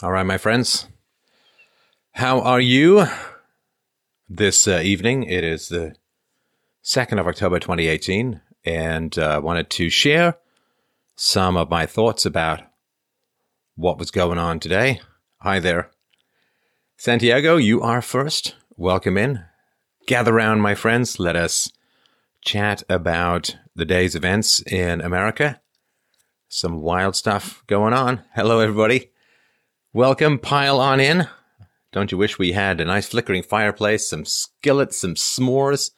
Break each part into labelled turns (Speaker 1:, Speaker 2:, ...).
Speaker 1: All right, my friends. How are you this uh, evening? It is the 2nd of October 2018, and I uh, wanted to share some of my thoughts about what was going on today. Hi there. Santiago, you are first. Welcome in. Gather round, my friends. Let us chat about the day's events in America. Some wild stuff going on. Hello, everybody. Welcome. Pile on in. Don't you wish we had a nice flickering fireplace, some skillets, some s'mores?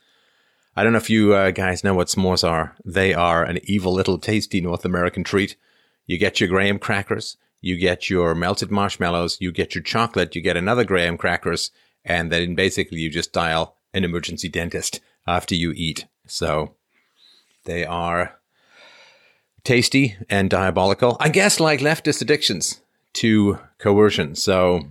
Speaker 1: I don't know if you uh, guys know what s'mores are. They are an evil little tasty North American treat. You get your graham crackers, you get your melted marshmallows, you get your chocolate, you get another graham crackers, and then basically you just dial an emergency dentist after you eat. So they are tasty and diabolical. I guess like leftist addictions to coercion. So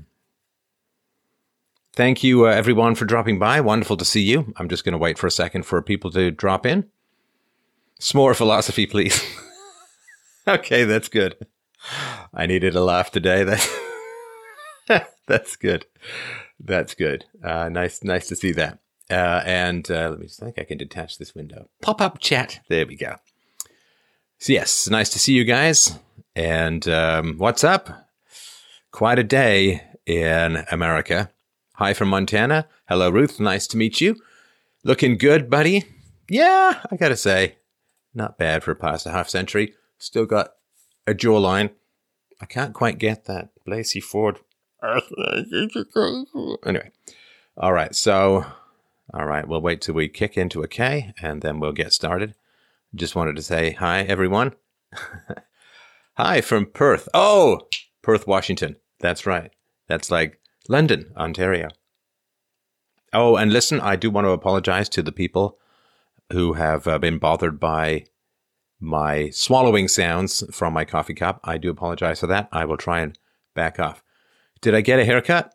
Speaker 1: thank you, uh, everyone, for dropping by. Wonderful to see you. I'm just going to wait for a second for people to drop in. S'more philosophy, please. okay, that's good. I needed a laugh today. That that's good. That's good. Uh, nice, nice to see that. Uh, and uh, let me just think I can detach this window. Pop up chat. There we go. So yes, nice to see you guys. And um, what's up? Quite a day in America. Hi from Montana. Hello, Ruth. Nice to meet you. Looking good, buddy. Yeah, I gotta say, not bad for past a half century. Still got a jawline. I can't quite get that Blasey Ford. Anyway, all right. So, all right, we'll wait till we kick into a K and then we'll get started. Just wanted to say hi, everyone. hi from Perth. Oh, Perth, Washington. That's right. That's like London, Ontario. Oh, and listen, I do want to apologize to the people who have uh, been bothered by my swallowing sounds from my coffee cup. I do apologize for that. I will try and back off. Did I get a haircut?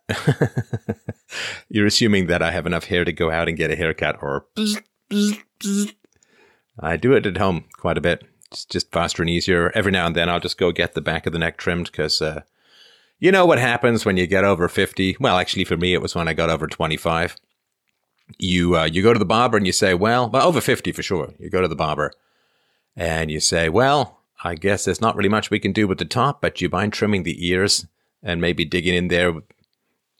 Speaker 1: You're assuming that I have enough hair to go out and get a haircut or I do it at home quite a bit. It's just faster and easier. Every now and then I'll just go get the back of the neck trimmed because uh, you know what happens when you get over 50? Well, actually, for me, it was when I got over 25. You, uh, you go to the barber and you say, well, well, over 50 for sure. You go to the barber and you say, well, I guess there's not really much we can do with the top, but you mind trimming the ears and maybe digging in there with,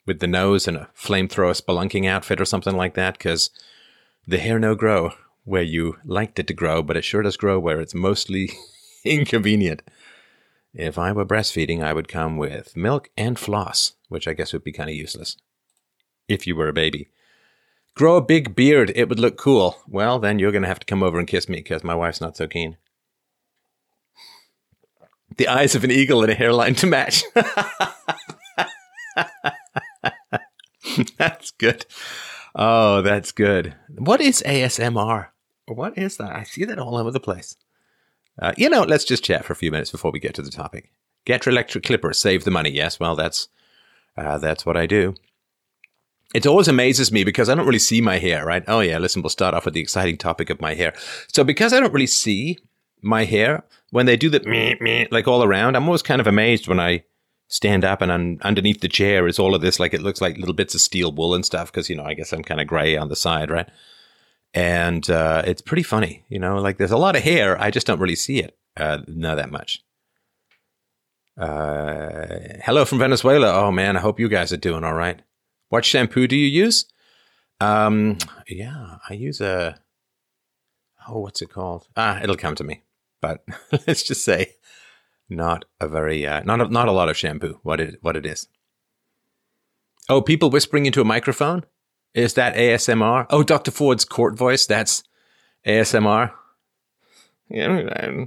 Speaker 1: with the nose and a flamethrower spelunking outfit or something like that? Because the hair no grow where you liked it to grow, but it sure does grow where it's mostly inconvenient. If I were breastfeeding, I would come with milk and floss, which I guess would be kind of useless if you were a baby. Grow a big beard, it would look cool. Well, then you're going to have to come over and kiss me because my wife's not so keen. The eyes of an eagle and a hairline to match. that's good. Oh, that's good. What is ASMR? What is that? I see that all over the place. Uh, you know, let's just chat for a few minutes before we get to the topic. Get your electric clipper, save the money. Yes, well, that's uh, that's what I do. It always amazes me because I don't really see my hair, right? Oh yeah, listen, we'll start off with the exciting topic of my hair. So because I don't really see my hair when they do the meh, meh, like all around, I'm always kind of amazed when I stand up and un- underneath the chair is all of this like it looks like little bits of steel wool and stuff because you know I guess I'm kind of gray on the side, right? And uh, it's pretty funny. You know, like there's a lot of hair. I just don't really see it, uh, not that much. Uh, hello from Venezuela. Oh man, I hope you guys are doing all right. What shampoo do you use? Um, yeah, I use a. Oh, what's it called? Ah, it'll come to me. But let's just say, not a very, uh, not a, not a lot of shampoo. What it what it is. Oh, people whispering into a microphone. Is that ASMR? Oh, Dr. Ford's court voice. That's ASMR. Yeah.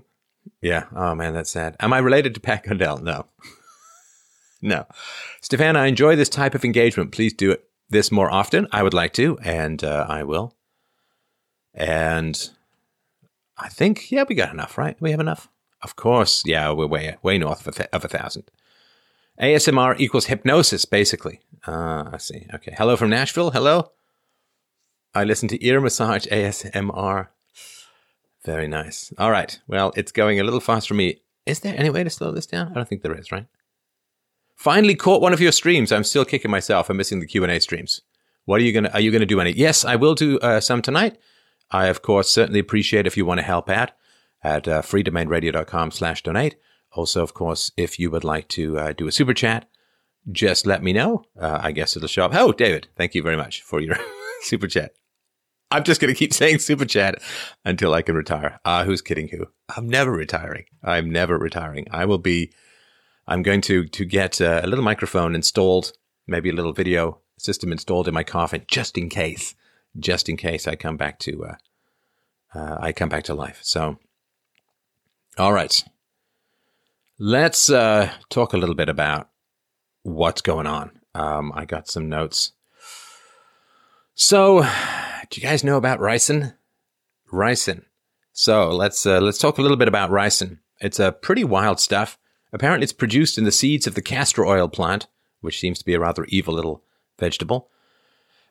Speaker 1: Yeah. Oh man, that's sad. Am I related to Pat Condell? No. no. Stefan, I enjoy this type of engagement. Please do it this more often. I would like to, and uh, I will. And I think, yeah, we got enough, right? We have enough. Of course, yeah, we're way way north of a, th- of a thousand. ASMR equals hypnosis, basically. Uh, I see. Okay. Hello from Nashville. Hello. I listen to ear massage ASMR. Very nice. All right. Well, it's going a little fast for me. Is there any way to slow this down? I don't think there is, right? Finally caught one of your streams. I'm still kicking myself for missing the Q and A streams. What are you gonna? Are you gonna do any? Yes, I will do uh, some tonight. I of course certainly appreciate if you want to help out at uh, freedomainradio.com/donate. Also, of course, if you would like to uh, do a super chat, just let me know. Uh, I guess it'll show up. Oh, David, thank you very much for your super chat. I'm just going to keep saying super chat until I can retire. Ah, who's kidding who? I'm never retiring. I'm never retiring. I will be. I'm going to to get uh, a little microphone installed, maybe a little video system installed in my coffin, just in case, just in case I come back to uh, uh, I come back to life. So, all right, let's uh, talk a little bit about what's going on. Um, I got some notes. So, do you guys know about ricin? Ricin. So let's uh, let's talk a little bit about ricin. It's a pretty wild stuff. Apparently, it's produced in the seeds of the castor oil plant, which seems to be a rather evil little vegetable.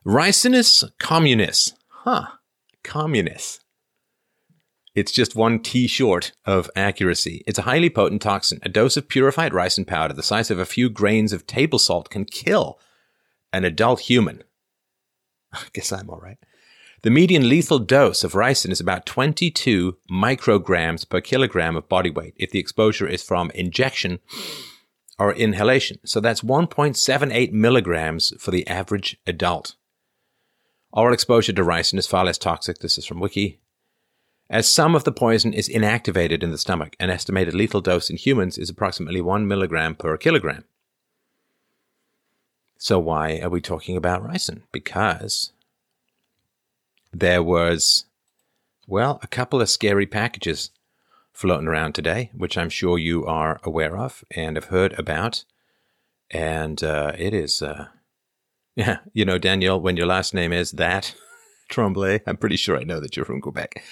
Speaker 1: Ricinus communis. Huh. Communis. It's just one T short of accuracy. It's a highly potent toxin. A dose of purified ricin powder the size of a few grains of table salt can kill an adult human. I guess I'm all right. The median lethal dose of ricin is about 22 micrograms per kilogram of body weight if the exposure is from injection or inhalation. So that's 1.78 milligrams for the average adult. Oral exposure to ricin is far less toxic. This is from Wiki. As some of the poison is inactivated in the stomach, an estimated lethal dose in humans is approximately 1 milligram per kilogram. So, why are we talking about ricin? Because there was, well, a couple of scary packages floating around today, which I'm sure you are aware of and have heard about. And uh, it is, uh, yeah, you know, Daniel, when your last name is that, Tremblay, I'm pretty sure I know that you're from Quebec.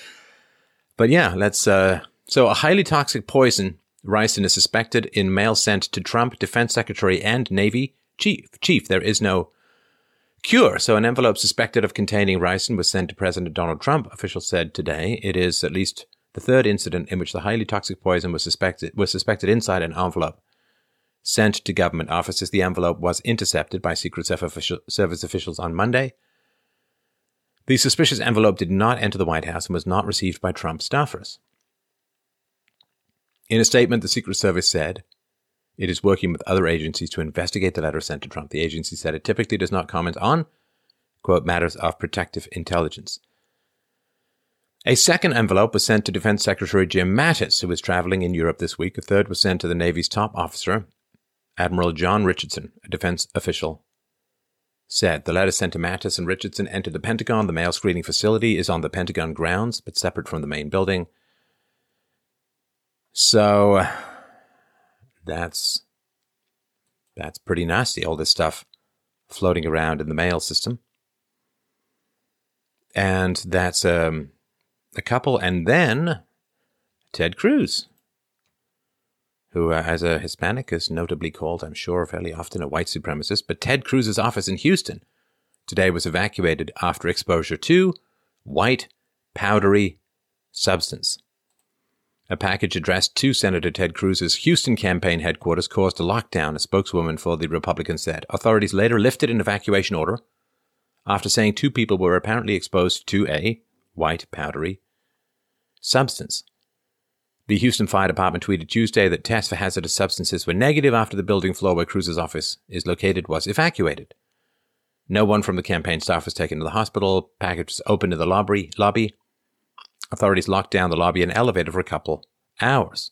Speaker 1: But yeah, let's. Uh, so, a highly toxic poison, ricin, is suspected in mail sent to Trump, Defense Secretary, and Navy Chief. Chief, there is no cure. So, an envelope suspected of containing ricin was sent to President Donald Trump. Officials said today it is at least the third incident in which the highly toxic poison was suspected was suspected inside an envelope sent to government offices. The envelope was intercepted by Secret Service officials on Monday. The suspicious envelope did not enter the White House and was not received by Trump staffers. In a statement, the Secret Service said it is working with other agencies to investigate the letter sent to Trump. The agency said it typically does not comment on, quote, matters of protective intelligence. A second envelope was sent to Defense Secretary Jim Mattis, who was traveling in Europe this week. A third was sent to the Navy's top officer, Admiral John Richardson, a defense official said. The letter sent to Mattis and Richardson entered the Pentagon. The mail screening facility is on the Pentagon grounds, but separate from the main building. So that's that's pretty nasty. All this stuff floating around in the mail system, and that's um, a couple. And then Ted Cruz who, uh, as a Hispanic, is notably called, I'm sure, fairly often a white supremacist. But Ted Cruz's office in Houston today was evacuated after exposure to white, powdery substance. A package addressed to Senator Ted Cruz's Houston campaign headquarters caused a lockdown, a spokeswoman for the Republican said. Authorities later lifted an evacuation order after saying two people were apparently exposed to a white, powdery substance. The Houston Fire Department tweeted Tuesday that tests for hazardous substances were negative after the building floor where Cruz's office is located was evacuated. No one from the campaign staff was taken to the hospital. Packages opened in the lobby. lobby. Authorities locked down the lobby and elevator for a couple hours.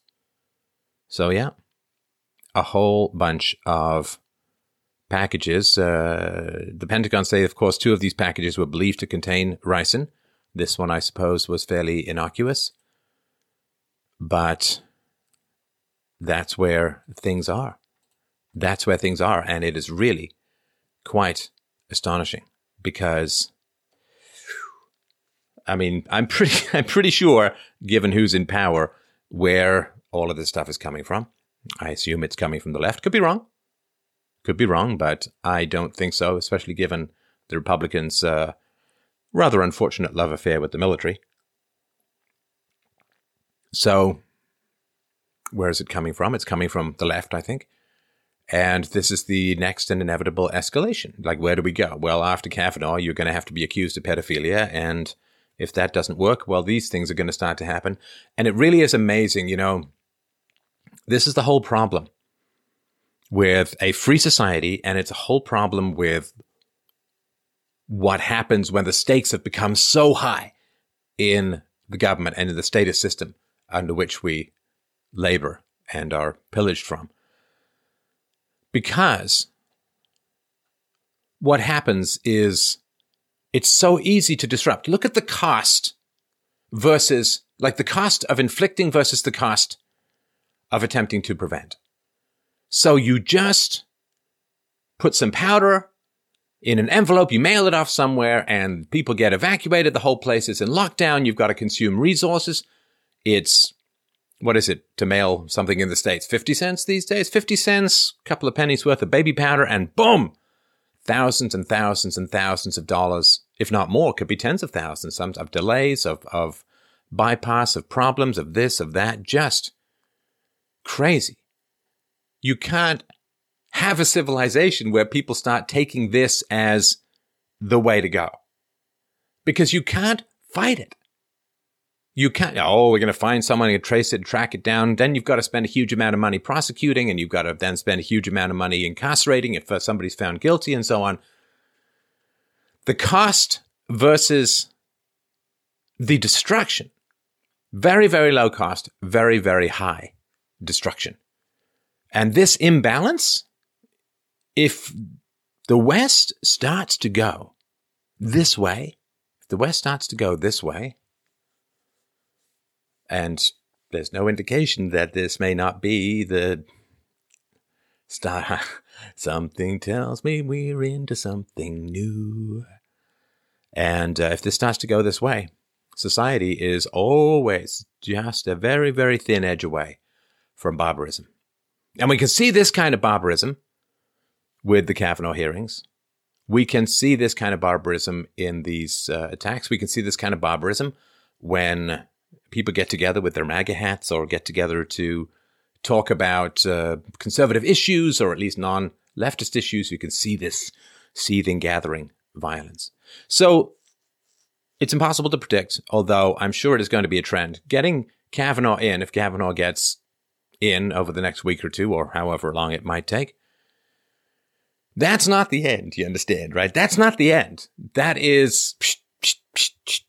Speaker 1: So, yeah, a whole bunch of packages. Uh, the Pentagon say, of course, two of these packages were believed to contain ricin. This one, I suppose, was fairly innocuous. But that's where things are. That's where things are. And it is really quite astonishing because I mean, I'm pretty I'm pretty sure, given who's in power, where all of this stuff is coming from. I assume it's coming from the left. Could be wrong. Could be wrong, but I don't think so, especially given the Republicans' uh, rather unfortunate love affair with the military. So, where is it coming from? It's coming from the left, I think. And this is the next and inevitable escalation. Like, where do we go? Well, after Kavanaugh, you're going to have to be accused of pedophilia. And if that doesn't work, well, these things are going to start to happen. And it really is amazing. You know, this is the whole problem with a free society, and it's a whole problem with what happens when the stakes have become so high in the government and in the status system under which we labor and are pillaged from. Because what happens is it's so easy to disrupt. Look at the cost versus, like the cost of inflicting versus the cost of attempting to prevent. So you just put some powder in an envelope, you mail it off somewhere, and people get evacuated. The whole place is in lockdown. You've got to consume resources. It's what is it to mail something in the States? 50 cents these days? 50 cents, a couple of pennies worth of baby powder, and boom! Thousands and thousands and thousands of dollars, if not more, could be tens of thousands, some of delays, of, of bypass, of problems, of this, of that. Just crazy. You can't have a civilization where people start taking this as the way to go. Because you can't fight it. You can't, oh, we're going to find someone and trace it, track it down. Then you've got to spend a huge amount of money prosecuting and you've got to then spend a huge amount of money incarcerating if uh, somebody's found guilty and so on. The cost versus the destruction. Very, very low cost, very, very high destruction. And this imbalance, if the West starts to go this way, if the West starts to go this way, and there's no indication that this may not be the star. something tells me we're into something new. And uh, if this starts to go this way, society is always just a very, very thin edge away from barbarism. And we can see this kind of barbarism with the Kavanaugh hearings. We can see this kind of barbarism in these uh, attacks. We can see this kind of barbarism when people get together with their MAGA hats or get together to talk about uh, conservative issues or at least non leftist issues, you can see this seething, gathering violence. So it's impossible to predict, although I'm sure it is going to be a trend. Getting Kavanaugh in, if Kavanaugh gets in over the next week or two, or however long it might take, that's not the end, you understand, right? That's not the end. That is,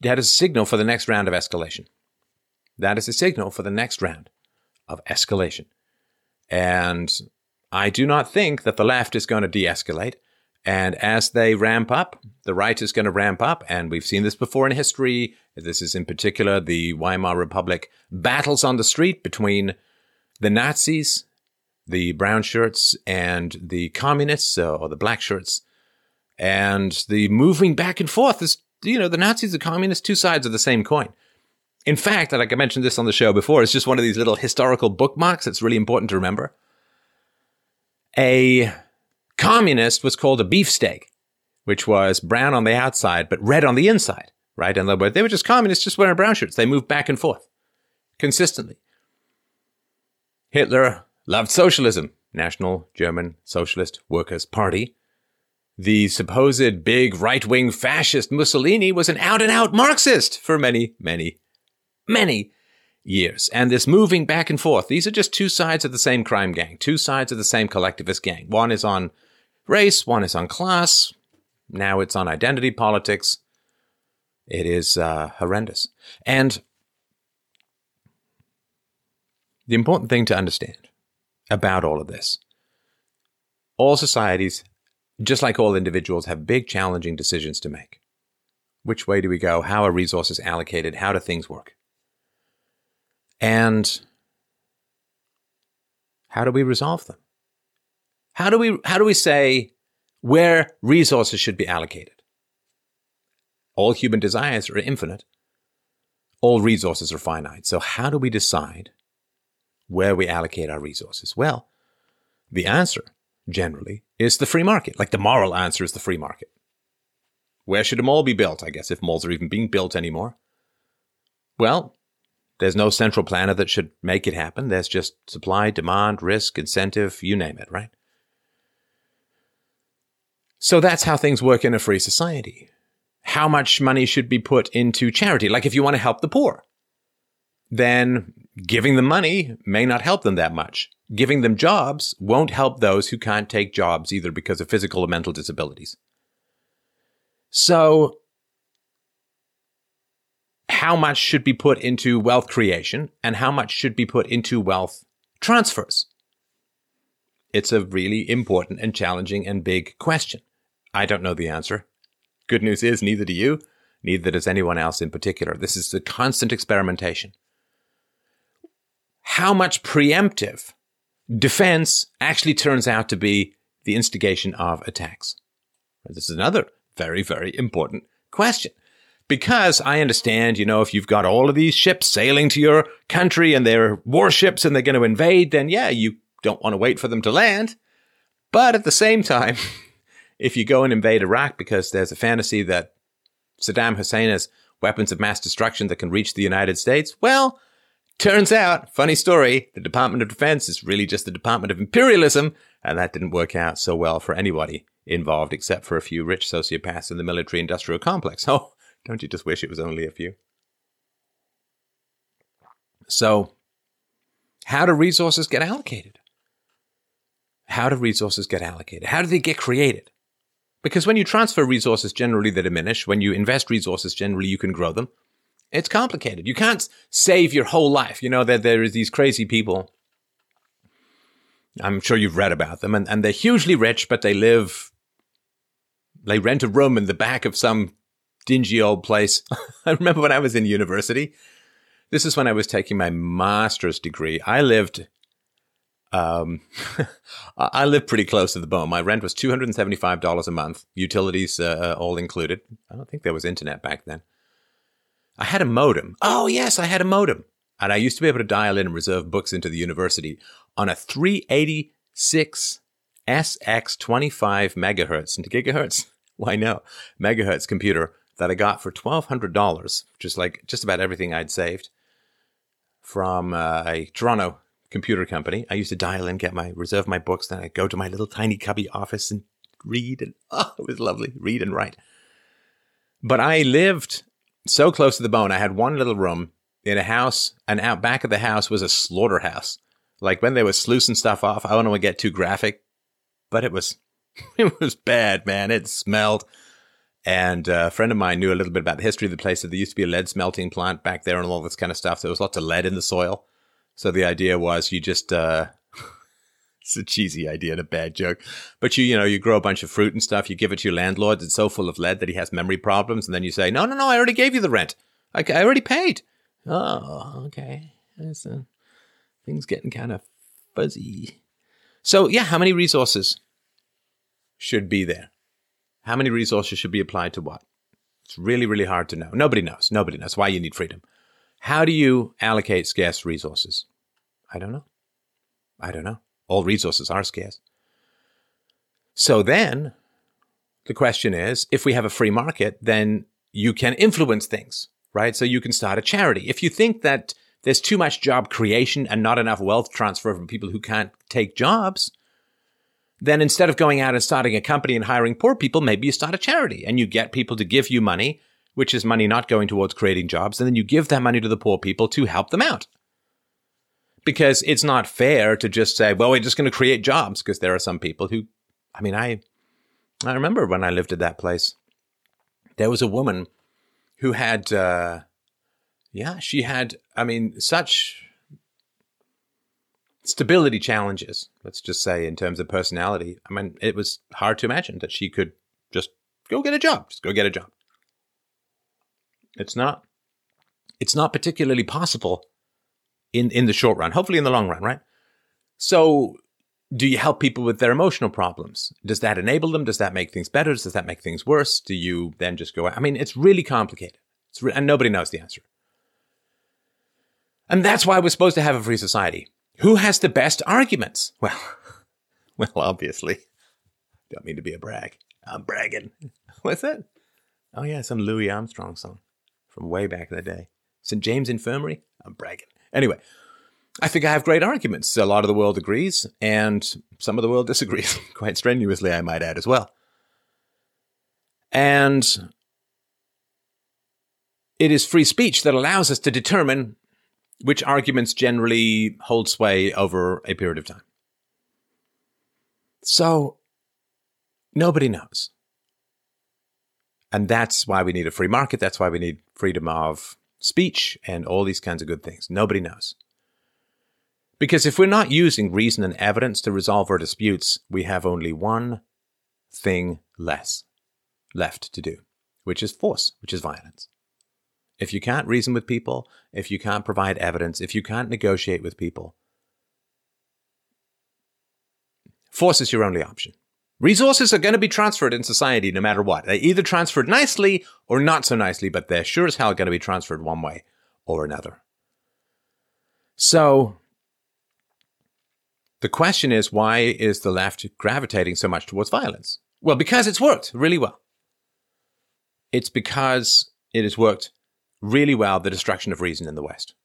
Speaker 1: that is a signal for the next round of escalation. That is a signal for the next round of escalation. And I do not think that the left is going to de escalate. And as they ramp up, the right is going to ramp up. And we've seen this before in history. This is in particular the Weimar Republic battles on the street between the Nazis, the brown shirts, and the communists, uh, or the black shirts. And the moving back and forth is, you know, the Nazis, the communists, two sides of the same coin. In fact, like I mentioned this on the show before, it's just one of these little historical bookmarks that's really important to remember. A communist was called a beefsteak, which was brown on the outside but red on the inside, right? And they were just communists, just wearing brown shirts. They moved back and forth consistently. Hitler loved socialism, National German Socialist Workers' Party. The supposed big right wing fascist Mussolini was an out and out Marxist for many, many many years. And this moving back and forth, these are just two sides of the same crime gang, two sides of the same collectivist gang. One is on race, one is on class. Now it's on identity politics. It is uh, horrendous. And the important thing to understand about all of this all societies, just like all individuals, have big, challenging decisions to make. Which way do we go? How are resources allocated? How do things work? And how do we resolve them? How do we, how do we say where resources should be allocated? All human desires are infinite. All resources are finite. So how do we decide where we allocate our resources? Well, the answer generally is the free market. Like the moral answer is the free market. Where should a mall be built? I guess if malls are even being built anymore. Well, there's no central planner that should make it happen. There's just supply, demand, risk, incentive, you name it, right? So that's how things work in a free society. How much money should be put into charity? Like if you want to help the poor, then giving them money may not help them that much. Giving them jobs won't help those who can't take jobs either because of physical or mental disabilities. So, how much should be put into wealth creation and how much should be put into wealth transfers? It's a really important and challenging and big question. I don't know the answer. Good news is, neither do you, neither does anyone else in particular. This is a constant experimentation. How much preemptive defense actually turns out to be the instigation of attacks? This is another very, very important question. Because I understand, you know, if you've got all of these ships sailing to your country and they're warships and they're going to invade, then yeah, you don't want to wait for them to land. But at the same time, if you go and invade Iraq because there's a fantasy that Saddam Hussein has weapons of mass destruction that can reach the United States, well, turns out, funny story, the Department of Defense is really just the Department of Imperialism, and that didn't work out so well for anybody involved except for a few rich sociopaths in the military industrial complex. Oh, don't you just wish it was only a few? So, how do resources get allocated? How do resources get allocated? How do they get created? Because when you transfer resources, generally they diminish. When you invest resources, generally you can grow them. It's complicated. You can't save your whole life. You know that there is these crazy people. I'm sure you've read about them, and, and they're hugely rich, but they live they rent a room in the back of some dingy old place. I remember when I was in university. This is when I was taking my master's degree. I lived, um, I lived pretty close to the bone. My rent was two hundred and seventy-five dollars a month, utilities uh, uh, all included. I don't think there was internet back then. I had a modem. Oh yes, I had a modem, and I used to be able to dial in and reserve books into the university on a three eighty-six SX twenty-five megahertz into gigahertz why no, megahertz computer that I got for $1,200, just like just about everything I'd saved from uh, a Toronto computer company. I used to dial in, get my, reserve my books, then I'd go to my little tiny cubby office and read. And oh, it was lovely, read and write. But I lived so close to the bone. I had one little room in a house, and out back of the house was a slaughterhouse. Like when they were sluicing stuff off, I don't want to get too graphic, but it was it was bad, man. It smelled. And a friend of mine knew a little bit about the history of the place. That there used to be a lead smelting plant back there and all this kind of stuff. There was lots of lead in the soil. So the idea was you just, uh, it's a cheesy idea and a bad joke, but you, you know, you grow a bunch of fruit and stuff. You give it to your landlord. It's so full of lead that he has memory problems. And then you say, no, no, no, I already gave you the rent. I, I already paid. Oh, okay. Uh, things getting kind of fuzzy. So yeah, how many resources should be there? How many resources should be applied to what? It's really, really hard to know. Nobody knows. Nobody knows why you need freedom. How do you allocate scarce resources? I don't know. I don't know. All resources are scarce. So then the question is if we have a free market, then you can influence things, right? So you can start a charity. If you think that there's too much job creation and not enough wealth transfer from people who can't take jobs, then instead of going out and starting a company and hiring poor people, maybe you start a charity and you get people to give you money, which is money not going towards creating jobs, and then you give that money to the poor people to help them out. Because it's not fair to just say, well, we're just going to create jobs, because there are some people who, I mean, I, I remember when I lived at that place, there was a woman who had, uh, yeah, she had, I mean, such stability challenges, let's just say, in terms of personality. I mean, it was hard to imagine that she could just go get a job, just go get a job. It's not it's not particularly possible in in the short run, hopefully in the long run, right? So do you help people with their emotional problems? Does that enable them? Does that make things better? Does that make things worse? Do you then just go? I mean, it's really complicated. It's re- and nobody knows the answer. And that's why we're supposed to have a free society. Who has the best arguments? Well, well, obviously. Don't mean to be a brag. I'm bragging. What's that? Oh yeah, some Louis Armstrong song from way back in the day. St. James Infirmary. I'm bragging. Anyway, I think I have great arguments. A lot of the world agrees, and some of the world disagrees quite strenuously, I might add as well. And it is free speech that allows us to determine which arguments generally hold sway over a period of time. So nobody knows. And that's why we need a free market. That's why we need freedom of speech and all these kinds of good things. Nobody knows. Because if we're not using reason and evidence to resolve our disputes, we have only one thing less left to do, which is force, which is violence. If you can't reason with people, if you can't provide evidence, if you can't negotiate with people, force is your only option. Resources are going to be transferred in society no matter what. They either transferred nicely or not so nicely, but they're sure as hell going to be transferred one way or another. So, the question is why is the left gravitating so much towards violence? Well, because it's worked really well. It's because it has worked really well the destruction of reason in the West.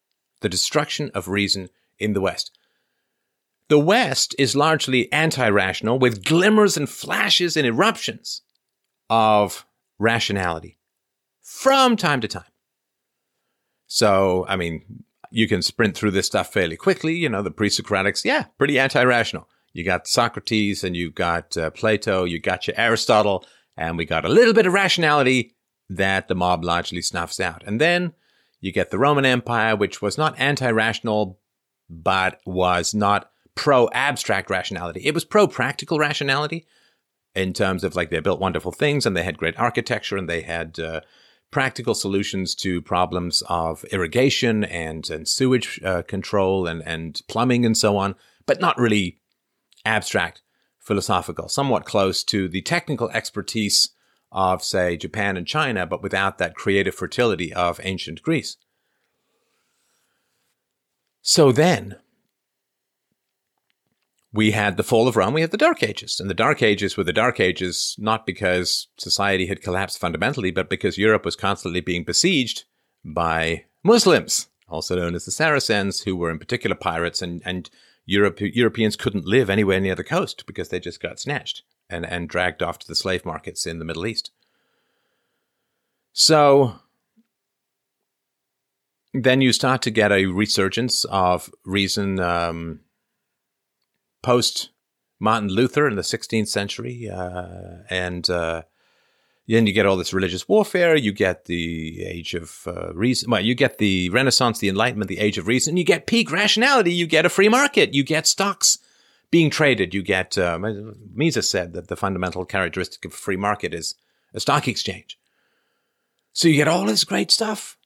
Speaker 1: The destruction of reason in the West. The West is largely anti rational with glimmers and flashes and eruptions of rationality from time to time. So, I mean, you can sprint through this stuff fairly quickly. You know, the pre Socratics, yeah, pretty anti rational. You got Socrates and you got uh, Plato, you got your Aristotle, and we got a little bit of rationality that the mob largely snuffs out. And then you get the Roman Empire, which was not anti rational, but was not pro abstract rationality. It was pro practical rationality in terms of like they built wonderful things and they had great architecture and they had uh, practical solutions to problems of irrigation and, and sewage uh, control and, and plumbing and so on, but not really abstract philosophical, somewhat close to the technical expertise of, say, Japan and China, but without that creative fertility of ancient Greece. So then, we had the fall of Rome, we had the Dark Ages. And the Dark Ages were the Dark Ages not because society had collapsed fundamentally, but because Europe was constantly being besieged by Muslims, also known as the Saracens, who were in particular pirates, and, and Europe, Europeans couldn't live anywhere near the coast because they just got snatched and, and dragged off to the slave markets in the Middle East. So then you start to get a resurgence of reason. Um, post Martin Luther in the 16th century, uh, and uh, then you get all this religious warfare. You get the age of uh, reason. Well, you get the Renaissance, the Enlightenment, the age of reason. You get peak rationality. You get a free market. You get stocks being traded. You get um, Mises said that the fundamental characteristic of a free market is a stock exchange. So you get all this great stuff.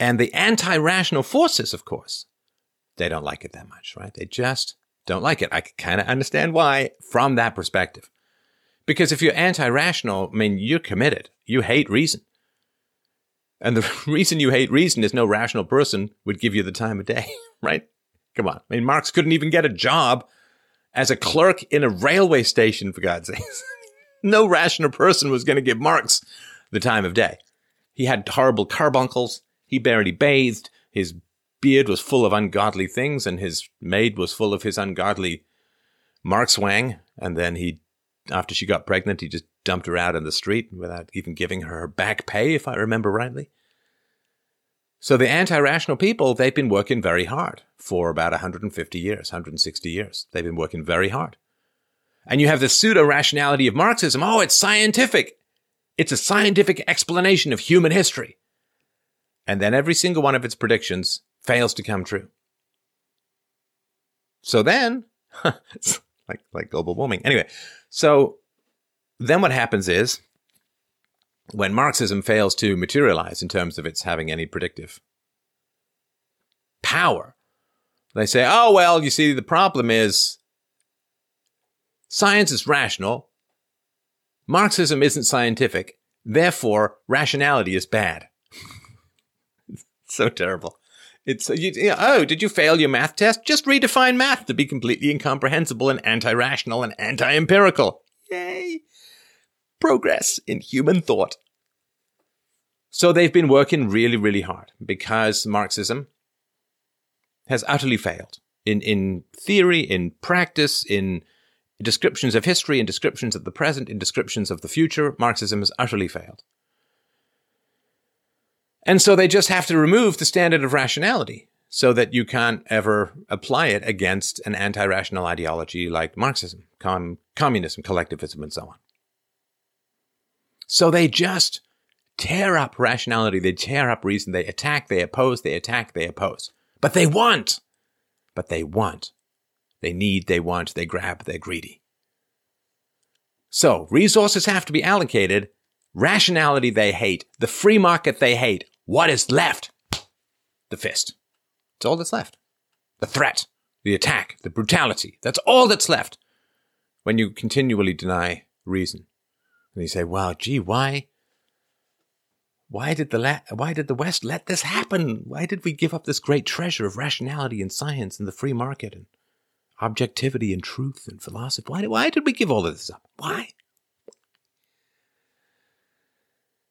Speaker 1: And the anti rational forces, of course, they don't like it that much, right? They just don't like it. I kind of understand why from that perspective. Because if you're anti rational, I mean, you're committed. You hate reason. And the reason you hate reason is no rational person would give you the time of day, right? Come on. I mean, Marx couldn't even get a job as a clerk in a railway station, for God's sakes. no rational person was going to give Marx the time of day. He had horrible carbuncles. He barely bathed. His beard was full of ungodly things, and his maid was full of his ungodly markswang. And then he, after she got pregnant, he just dumped her out in the street without even giving her back pay, if I remember rightly. So the anti-rational people, they've been working very hard for about 150 years, 160 years. They've been working very hard. And you have the pseudo rationality of Marxism. Oh, it's scientific. It's a scientific explanation of human history. And then every single one of its predictions fails to come true. So then, like like global warming. Anyway, so then what happens is when Marxism fails to materialize in terms of its having any predictive power, they say, "Oh well, you see, the problem is science is rational, Marxism isn't scientific, therefore rationality is bad." so terrible. It's you, you know, oh, did you fail your math test? Just redefine math to be completely incomprehensible and anti-rational and anti-empirical. Yay! Progress in human thought. So they've been working really, really hard because Marxism has utterly failed in in theory, in practice, in descriptions of history, in descriptions of the present, in descriptions of the future, Marxism has utterly failed. And so they just have to remove the standard of rationality so that you can't ever apply it against an anti rational ideology like Marxism, com- communism, collectivism, and so on. So they just tear up rationality, they tear up reason, they attack, they oppose, they attack, they oppose. But they want. But they want. They need, they want, they grab, they're greedy. So resources have to be allocated. Rationality they hate. The free market they hate. What is left? The fist. It's all that's left. The threat, the attack, the brutality. That's all that's left when you continually deny reason. And you say, well, gee, why? Why did the la- why did the West let this happen? Why did we give up this great treasure of rationality and science and the free market and objectivity and truth and philosophy? Why, why did we give all of this up? Why?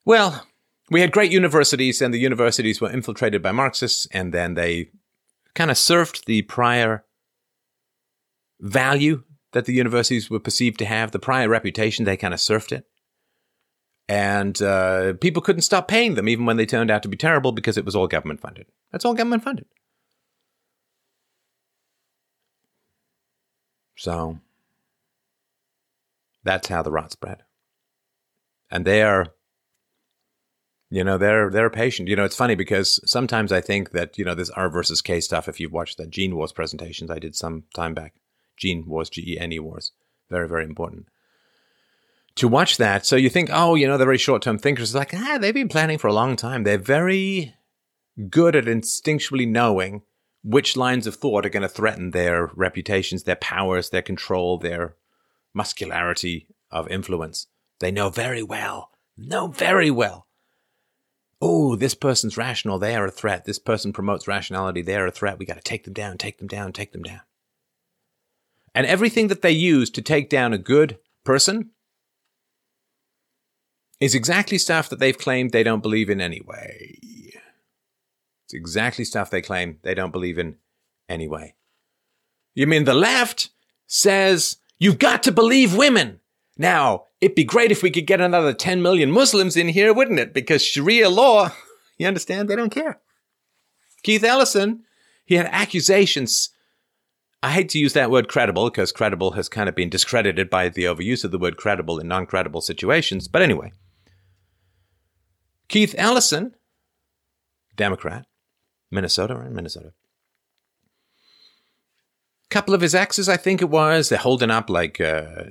Speaker 1: Well, we had great universities, and the universities were infiltrated by Marxists, and then they kind of surfed the prior value that the universities were perceived to have, the prior reputation, they kind of surfed it. And uh, people couldn't stop paying them, even when they turned out to be terrible, because it was all government funded. That's all government funded. So that's how the rot spread. And they are, you know, they're they're patient. You know, it's funny because sometimes I think that you know this R versus K stuff. If you've watched that Gene Wars presentations I did some time back, Gene Wars, G E N E Wars, very very important to watch that. So you think, oh, you know, they're very short term thinkers. It's like, ah, they've been planning for a long time. They're very good at instinctually knowing which lines of thought are going to threaten their reputations, their powers, their control, their muscularity of influence. They know very well, know very well. Oh, this person's rational. They are a threat. This person promotes rationality. They are a threat. We got to take them down, take them down, take them down. And everything that they use to take down a good person is exactly stuff that they've claimed they don't believe in anyway. It's exactly stuff they claim they don't believe in anyway. You mean the left says you've got to believe women? Now, it'd be great if we could get another 10 million Muslims in here, wouldn't it? Because Sharia law, you understand, they don't care. Keith Ellison, he had accusations. I hate to use that word credible because credible has kind of been discredited by the overuse of the word credible in non credible situations. But anyway, Keith Ellison, Democrat, Minnesota, right? Minnesota. A couple of his exes, I think it was, they're holding up like uh,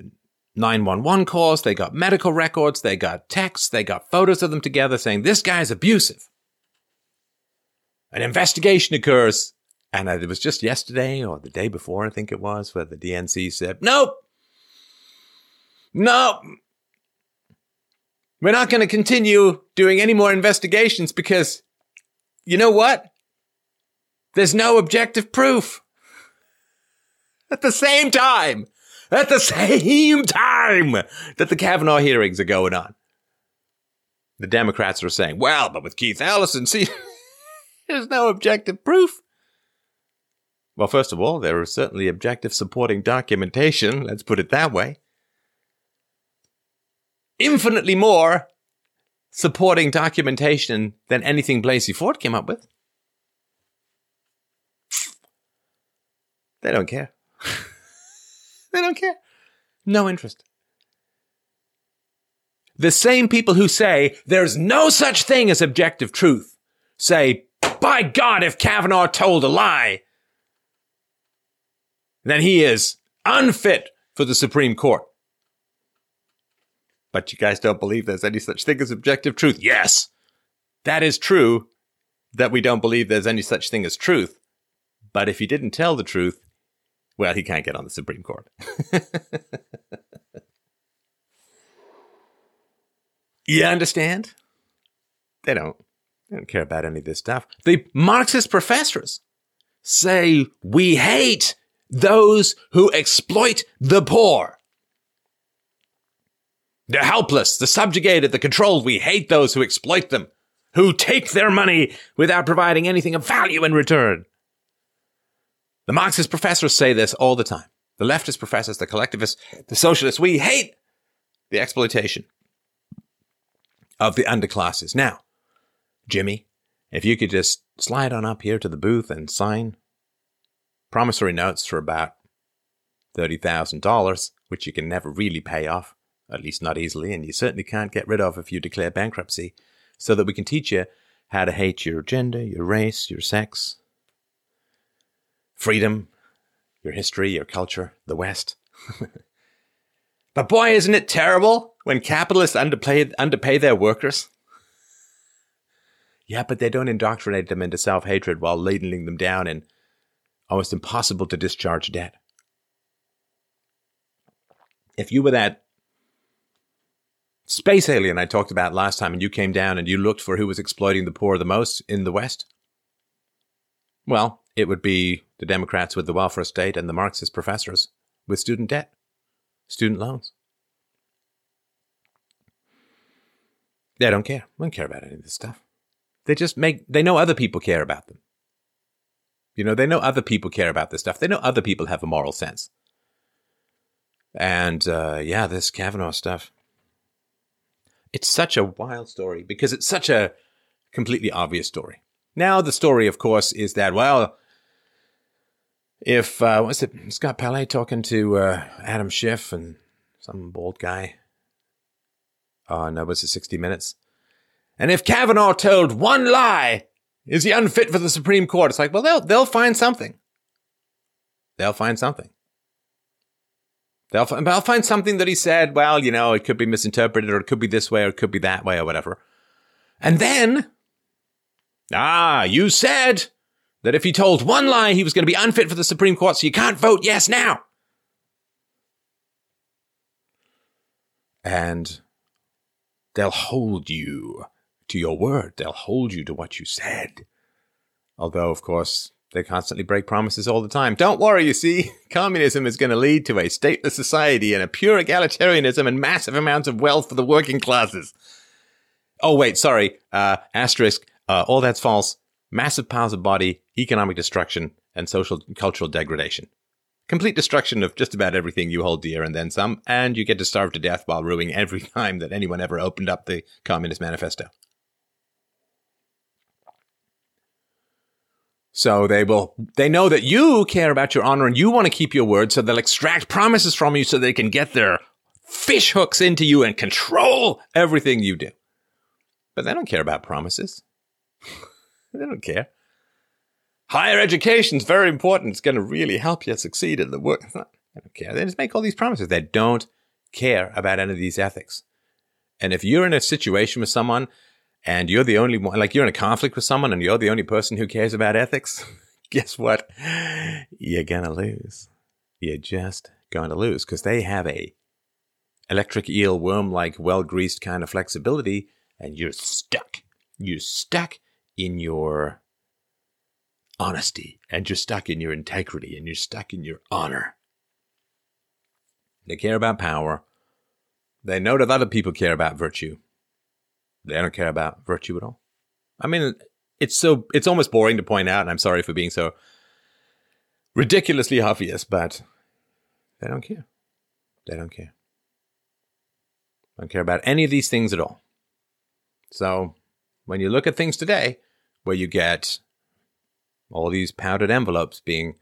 Speaker 1: 911 calls. They got medical records. They got texts. They got photos of them together saying, this guy's abusive. An investigation occurs. And it was just yesterday or the day before, I think it was, where the DNC said, nope, nope, we're not going to continue doing any more investigations because you know what? There's no objective proof. At the same time, at the same time that the Kavanaugh hearings are going on, the Democrats are saying, well, but with Keith Ellison, see, there's no objective proof. Well, first of all, there is certainly objective supporting documentation, let's put it that way infinitely more supporting documentation than anything Blasey Ford came up with. They don't care. they don't care. No interest. The same people who say there's no such thing as objective truth say, by God, if Kavanaugh told a lie, then he is unfit for the Supreme Court. But you guys don't believe there's any such thing as objective truth. Yes, that is true that we don't believe there's any such thing as truth. But if he didn't tell the truth, well, he can't get on the Supreme Court. you understand? They don't. They don't care about any of this stuff. The Marxist professors say we hate those who exploit the poor. They're helpless, the subjugated, the controlled. We hate those who exploit them, who take their money without providing anything of value in return. The Marxist professors say this all the time. The leftist professors, the collectivists, the socialists, we hate the exploitation of the underclasses. Now, Jimmy, if you could just slide on up here to the booth and sign promissory notes for about $30,000, which you can never really pay off, at least not easily, and you certainly can't get rid of if you declare bankruptcy, so that we can teach you how to hate your gender, your race, your sex, freedom, your history, your culture, the West. but boy, isn't it terrible when capitalists underpay, underpay their workers? Yeah, but they don't indoctrinate them into self hatred while ladling them down in almost impossible to discharge debt. If you were that space alien I talked about last time and you came down and you looked for who was exploiting the poor the most in the West, well, it would be the Democrats with the welfare state and the Marxist professors with student debt, student loans. They don't care. They don't care about any of this stuff. They just make, they know other people care about them. You know, they know other people care about this stuff. They know other people have a moral sense. And uh, yeah, this Kavanaugh stuff. It's such a wild story because it's such a completely obvious story. Now, the story, of course, is that, well, if, uh, what's it, Scott Pelley talking to uh, Adam Schiff and some bald guy? Oh, no, was it 60 Minutes? And if Kavanaugh told one lie, is he unfit for the Supreme Court? It's like, well, they'll, they'll find something. They'll find something. They'll, they'll find something that he said, well, you know, it could be misinterpreted or it could be this way or it could be that way or whatever. And then, ah, you said that if he told one lie, he was going to be unfit for the Supreme Court, so you can't vote yes now. And they'll hold you to your word. They'll hold you to what you said. Although, of course, they constantly break promises all the time. Don't worry, you see, communism is going to lead to a stateless society and a pure egalitarianism and massive amounts of wealth for the working classes. Oh, wait, sorry. Uh, asterisk. Uh, all that's false. Massive piles of body, economic destruction, and social cultural degradation. Complete destruction of just about everything you hold dear and then some, and you get to starve to death while ruining every time that anyone ever opened up the Communist Manifesto. So they will, they know that you care about your honor and you want to keep your word. So they'll extract promises from you so they can get their fish hooks into you and control everything you do. But they don't care about promises. they don't care. Higher education is very important. It's going to really help you succeed in the work. They don't care. They just make all these promises. They don't care about any of these ethics. And if you're in a situation with someone and you're the only one, like you're in a conflict with someone and you're the only person who cares about ethics, guess what? You're going to lose. You're just going to lose because they have a electric eel worm like well greased kind of flexibility and you're stuck. You're stuck in your honesty and you're stuck in your integrity and you're stuck in your honor. They care about power. They know that other people care about virtue. They don't care about virtue at all. I mean, it's so it's almost boring to point out, and I'm sorry for being so ridiculously obvious, but they don't care. They don't care. Don't care about any of these things at all. So when you look at things today, where you get all these powdered envelopes being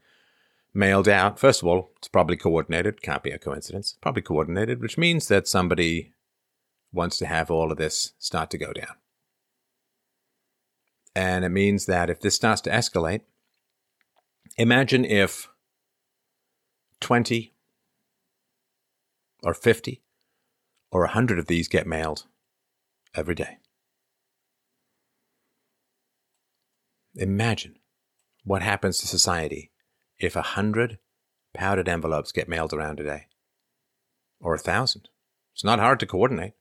Speaker 1: mailed out, first of all, it's probably coordinated. Can't be a coincidence. Probably coordinated, which means that somebody wants to have all of this start to go down. And it means that if this starts to escalate, imagine if 20 or 50 or 100 of these get mailed every day. Imagine what happens to society if a hundred powdered envelopes get mailed around a day. Or a thousand. It's not hard to coordinate.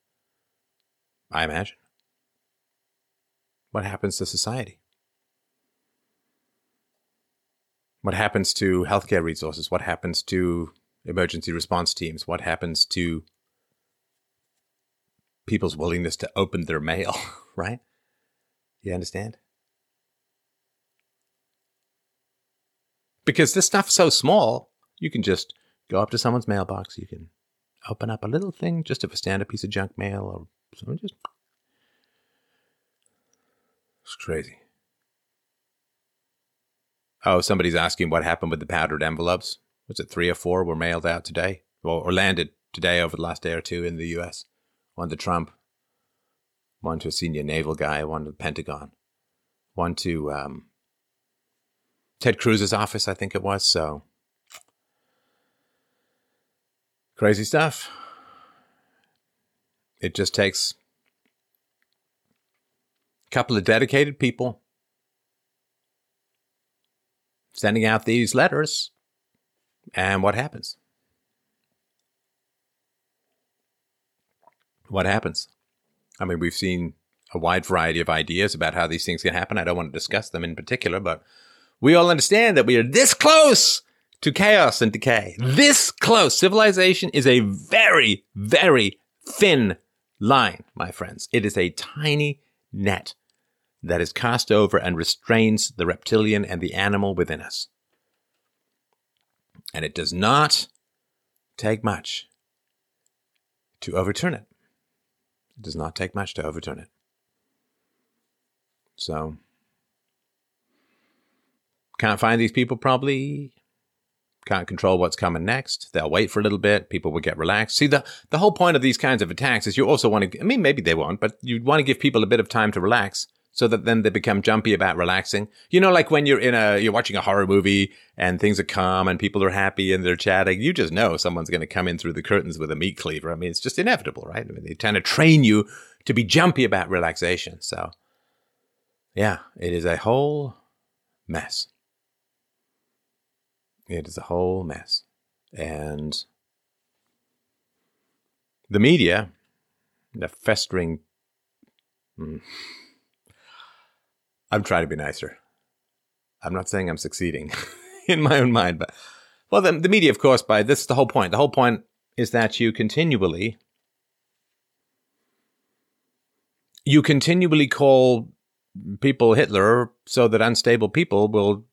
Speaker 1: I imagine. What happens to society? What happens to healthcare resources? What happens to emergency response teams? What happens to people's willingness to open their mail, right? You understand? Because this stuff's so small, you can just go up to someone's mailbox. You can open up a little thing just of a standard piece of junk mail or something. Just it's crazy. Oh, somebody's asking what happened with the powdered envelopes. Was it three or four were mailed out today, or, or landed today over the last day or two in the U.S. One to Trump, one to a senior naval guy, one to the Pentagon, one to um, Ted Cruz's office, I think it was. So crazy stuff. It just takes a couple of dedicated people sending out these letters. And what happens? What happens? I mean, we've seen a wide variety of ideas about how these things can happen. I don't want to discuss them in particular, but we all understand that we are this close to chaos and decay. This close. Civilization is a very, very thin line, my friends. It is a tiny net that is cast over and restrains the reptilian and the animal within us. And it does not take much to overturn it. It does not take much to overturn it. So, can't find these people probably. Can't control what's coming next. They'll wait for a little bit. People will get relaxed. See, the, the whole point of these kinds of attacks is you also want to, I mean, maybe they won't, but you want to give people a bit of time to relax so that then they become jumpy about relaxing. You know, like when you're in a, you're watching a horror movie and things are calm and people are happy and they're chatting, you just know someone's going to come in through the curtains with a meat cleaver. I mean, it's just inevitable, right? I mean, they trying to train you to be jumpy about relaxation. So, yeah, it is a whole mess. It is a whole mess. And the media, the festering, hmm, I'm trying to be nicer. I'm not saying I'm succeeding in my own mind, but well, the, the media, of course, by this is the whole point. The whole point is that you continually you continually call people Hitler so that unstable people will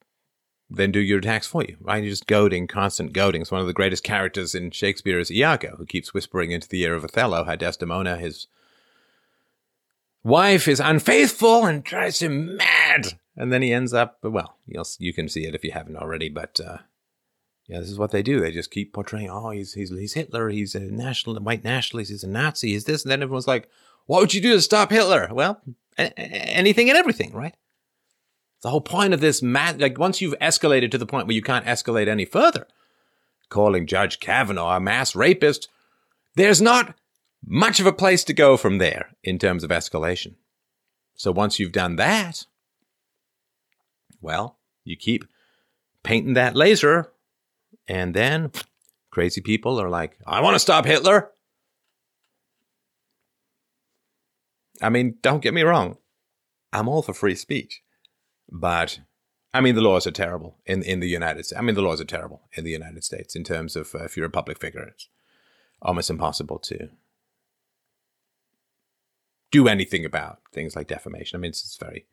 Speaker 1: then do your attacks for you. Right? You're just goading, constant goading. It's one of the greatest characters in Shakespeare is Iago, who keeps whispering into the ear of Othello how Desdemona, his wife is unfaithful and drives him mad. And then he ends up, well, you can see it if you haven't already, but uh, yeah, this is what they do. They just keep portraying, oh, he's, he's, he's Hitler, he's a national, white nationalist, he's a Nazi, he's this. And then everyone's like, what would you do to stop Hitler? Well, a- anything and everything, right? The whole point of this, mad, like once you've escalated to the point where you can't escalate any further, calling Judge Kavanaugh a mass rapist, there's not much of a place to go from there in terms of escalation. So once you've done that, well, you keep painting that laser, and then crazy people are like, I want to stop Hitler. I mean, don't get me wrong. I'm all for free speech. But I mean, the laws are terrible in, in the United States. I mean, the laws are terrible in the United States in terms of uh, if you're a public figure, it's almost impossible to do anything about things like defamation. I mean, it's, it's very,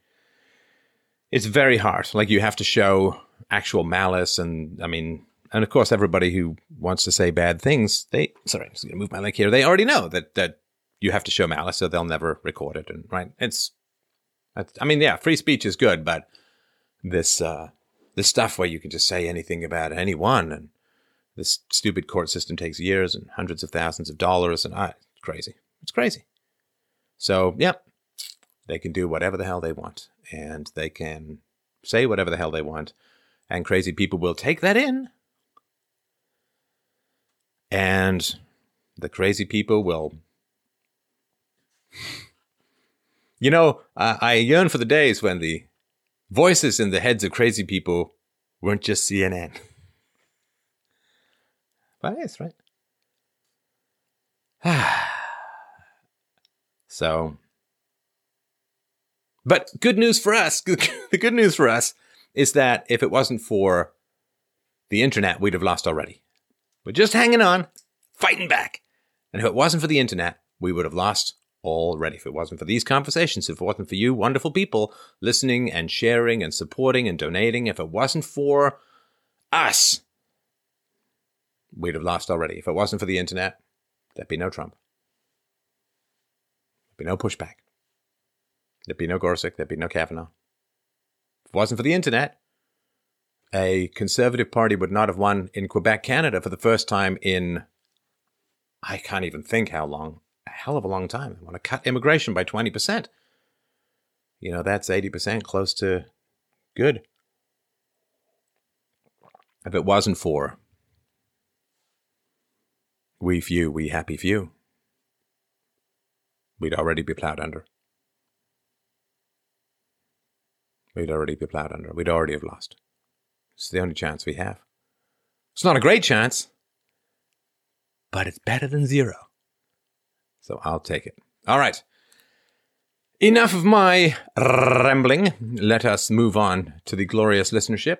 Speaker 1: it's very hard. Like you have to show actual malice, and I mean, and of course, everybody who wants to say bad things, they sorry, I'm just gonna move my leg here. They already know that that you have to show malice, so they'll never record it. And right, it's, I mean, yeah, free speech is good, but this uh, this stuff where you can just say anything about anyone, and this stupid court system takes years and hundreds of thousands of dollars, and I, it's crazy. It's crazy. So, yeah, they can do whatever the hell they want and they can say whatever the hell they want. And crazy people will take that in. And the crazy people will. You know, I, I yearn for the days when the voices in the heads of crazy people weren't just CNN. but yes, right? So, but good news for us. the good news for us is that if it wasn't for the internet, we'd have lost already. We're just hanging on, fighting back. And if it wasn't for the internet, we would have lost already. If it wasn't for these conversations, if it wasn't for you wonderful people listening and sharing and supporting and donating, if it wasn't for us, we'd have lost already. If it wasn't for the internet, there'd be no Trump. There'd be no pushback. There'd be no Gorsuch. There'd be no Kavanaugh. If it wasn't for the internet, a conservative party would not have won in Quebec, Canada for the first time in, I can't even think how long, hell of a long time. They want to cut immigration by 20%. You know, that's 80% close to good. If it wasn't for we few, we happy few, we'd already be plowed under. We'd already be plowed under. We'd already have lost. It's the only chance we have. It's not a great chance, but it's better than zero. So I'll take it. All right. Enough of my rambling. Let us move on to the glorious listenership.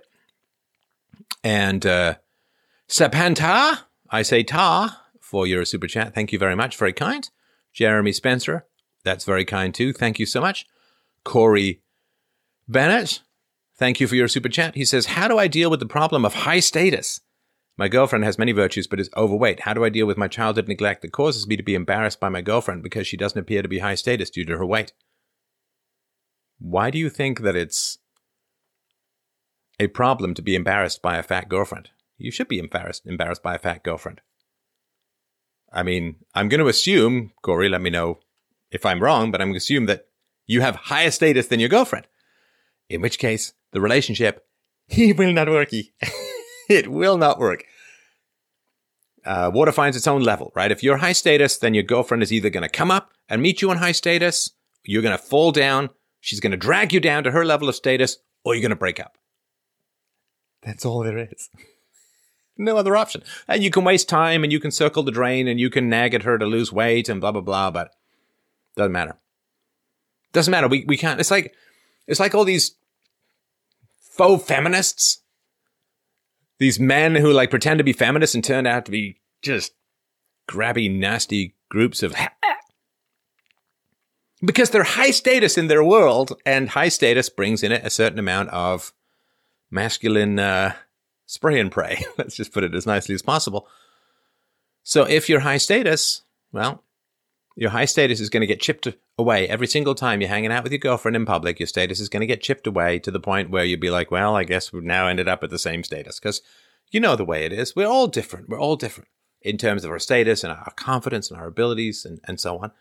Speaker 1: And uh, Sapanta, I say ta for your super chat. Thank you very much. Very kind. Jeremy Spencer, that's very kind too. Thank you so much. Corey Bennett, thank you for your super chat. He says, How do I deal with the problem of high status? My girlfriend has many virtues but is overweight. How do I deal with my childhood neglect that causes me to be embarrassed by my girlfriend because she doesn't appear to be high status due to her weight? Why do you think that it's a problem to be embarrassed by a fat girlfriend? You should be embarrassed embarrassed by a fat girlfriend. I mean, I'm going to assume, Corey, let me know if I'm wrong, but I'm going to assume that you have higher status than your girlfriend. In which case, the relationship, he will not work. it will not work. Uh, water finds its own level, right? If you're high status, then your girlfriend is either going to come up and meet you on high status, you're going to fall down, she's going to drag you down to her level of status, or you're going to break up. That's all there is. no other option. And you can waste time and you can circle the drain and you can nag at her to lose weight and blah, blah, blah, but doesn't matter. Doesn't matter. We, we can't, it's like, it's like all these faux feminists these men who like pretend to be feminists and turn out to be just grabby, nasty groups of because they're high status in their world, and high status brings in it a certain amount of masculine uh, spray and pray. Let's just put it as nicely as possible. So if you're high status, well, your high status is going to get chipped away every single time you're hanging out with your girlfriend in public. Your status is going to get chipped away to the point where you'll be like, well, I guess we've now ended up at the same status because you know the way it is. We're all different. We're all different in terms of our status and our confidence and our abilities and, and so on.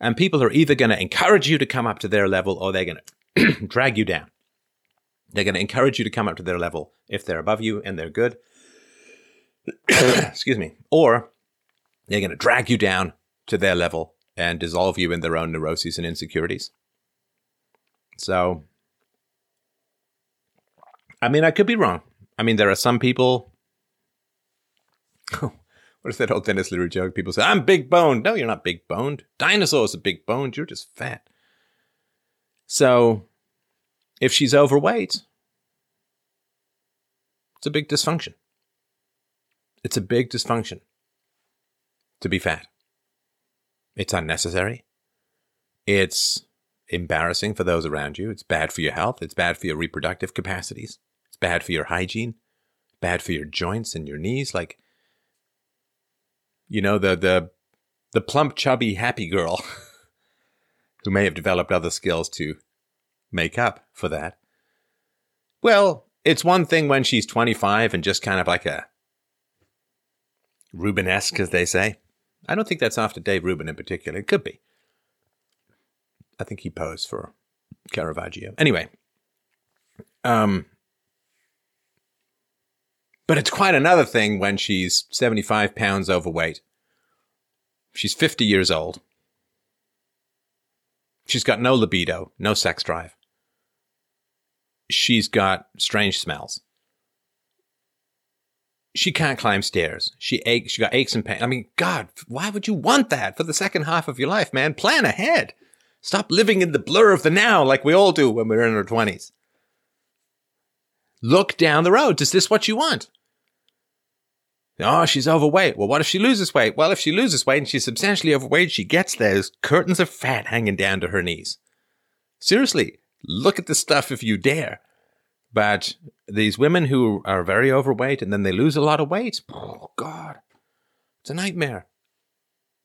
Speaker 1: And people are either going to encourage you to come up to their level or they're going to drag you down. They're going to encourage you to come up to their level if they're above you and they're good. Excuse me. Or they're going to drag you down to their level and dissolve you in their own neuroses and insecurities. So, I mean, I could be wrong. I mean, there are some people. what is that old Denis Leary joke? People say, I'm big boned. No, you're not big boned. Dinosaurs are big boned. You're just fat. So, if she's overweight, it's a big dysfunction. It's a big dysfunction to be fat. It's unnecessary. It's embarrassing for those around you. It's bad for your health. It's bad for your reproductive capacities. It's bad for your hygiene, bad for your joints and your knees. Like, you know, the, the, the plump, chubby, happy girl who may have developed other skills to make up for that. Well, it's one thing when she's 25 and just kind of like a Rubenesque, as they say. I don't think that's after Dave Rubin in particular. It could be. I think he posed for Caravaggio. Anyway, um, but it's quite another thing when she's 75 pounds overweight. She's 50 years old. She's got no libido, no sex drive. She's got strange smells she can't climb stairs. She aches. She got aches and pain. I mean, God, why would you want that for the second half of your life, man? Plan ahead. Stop living in the blur of the now like we all do when we're in our twenties. Look down the road. Is this what you want? Oh, she's overweight. Well, what if she loses weight? Well, if she loses weight and she's substantially overweight, she gets those curtains of fat hanging down to her knees. Seriously, look at the stuff if you dare But these women who are very overweight and then they lose a lot of weight, oh God, it's a nightmare.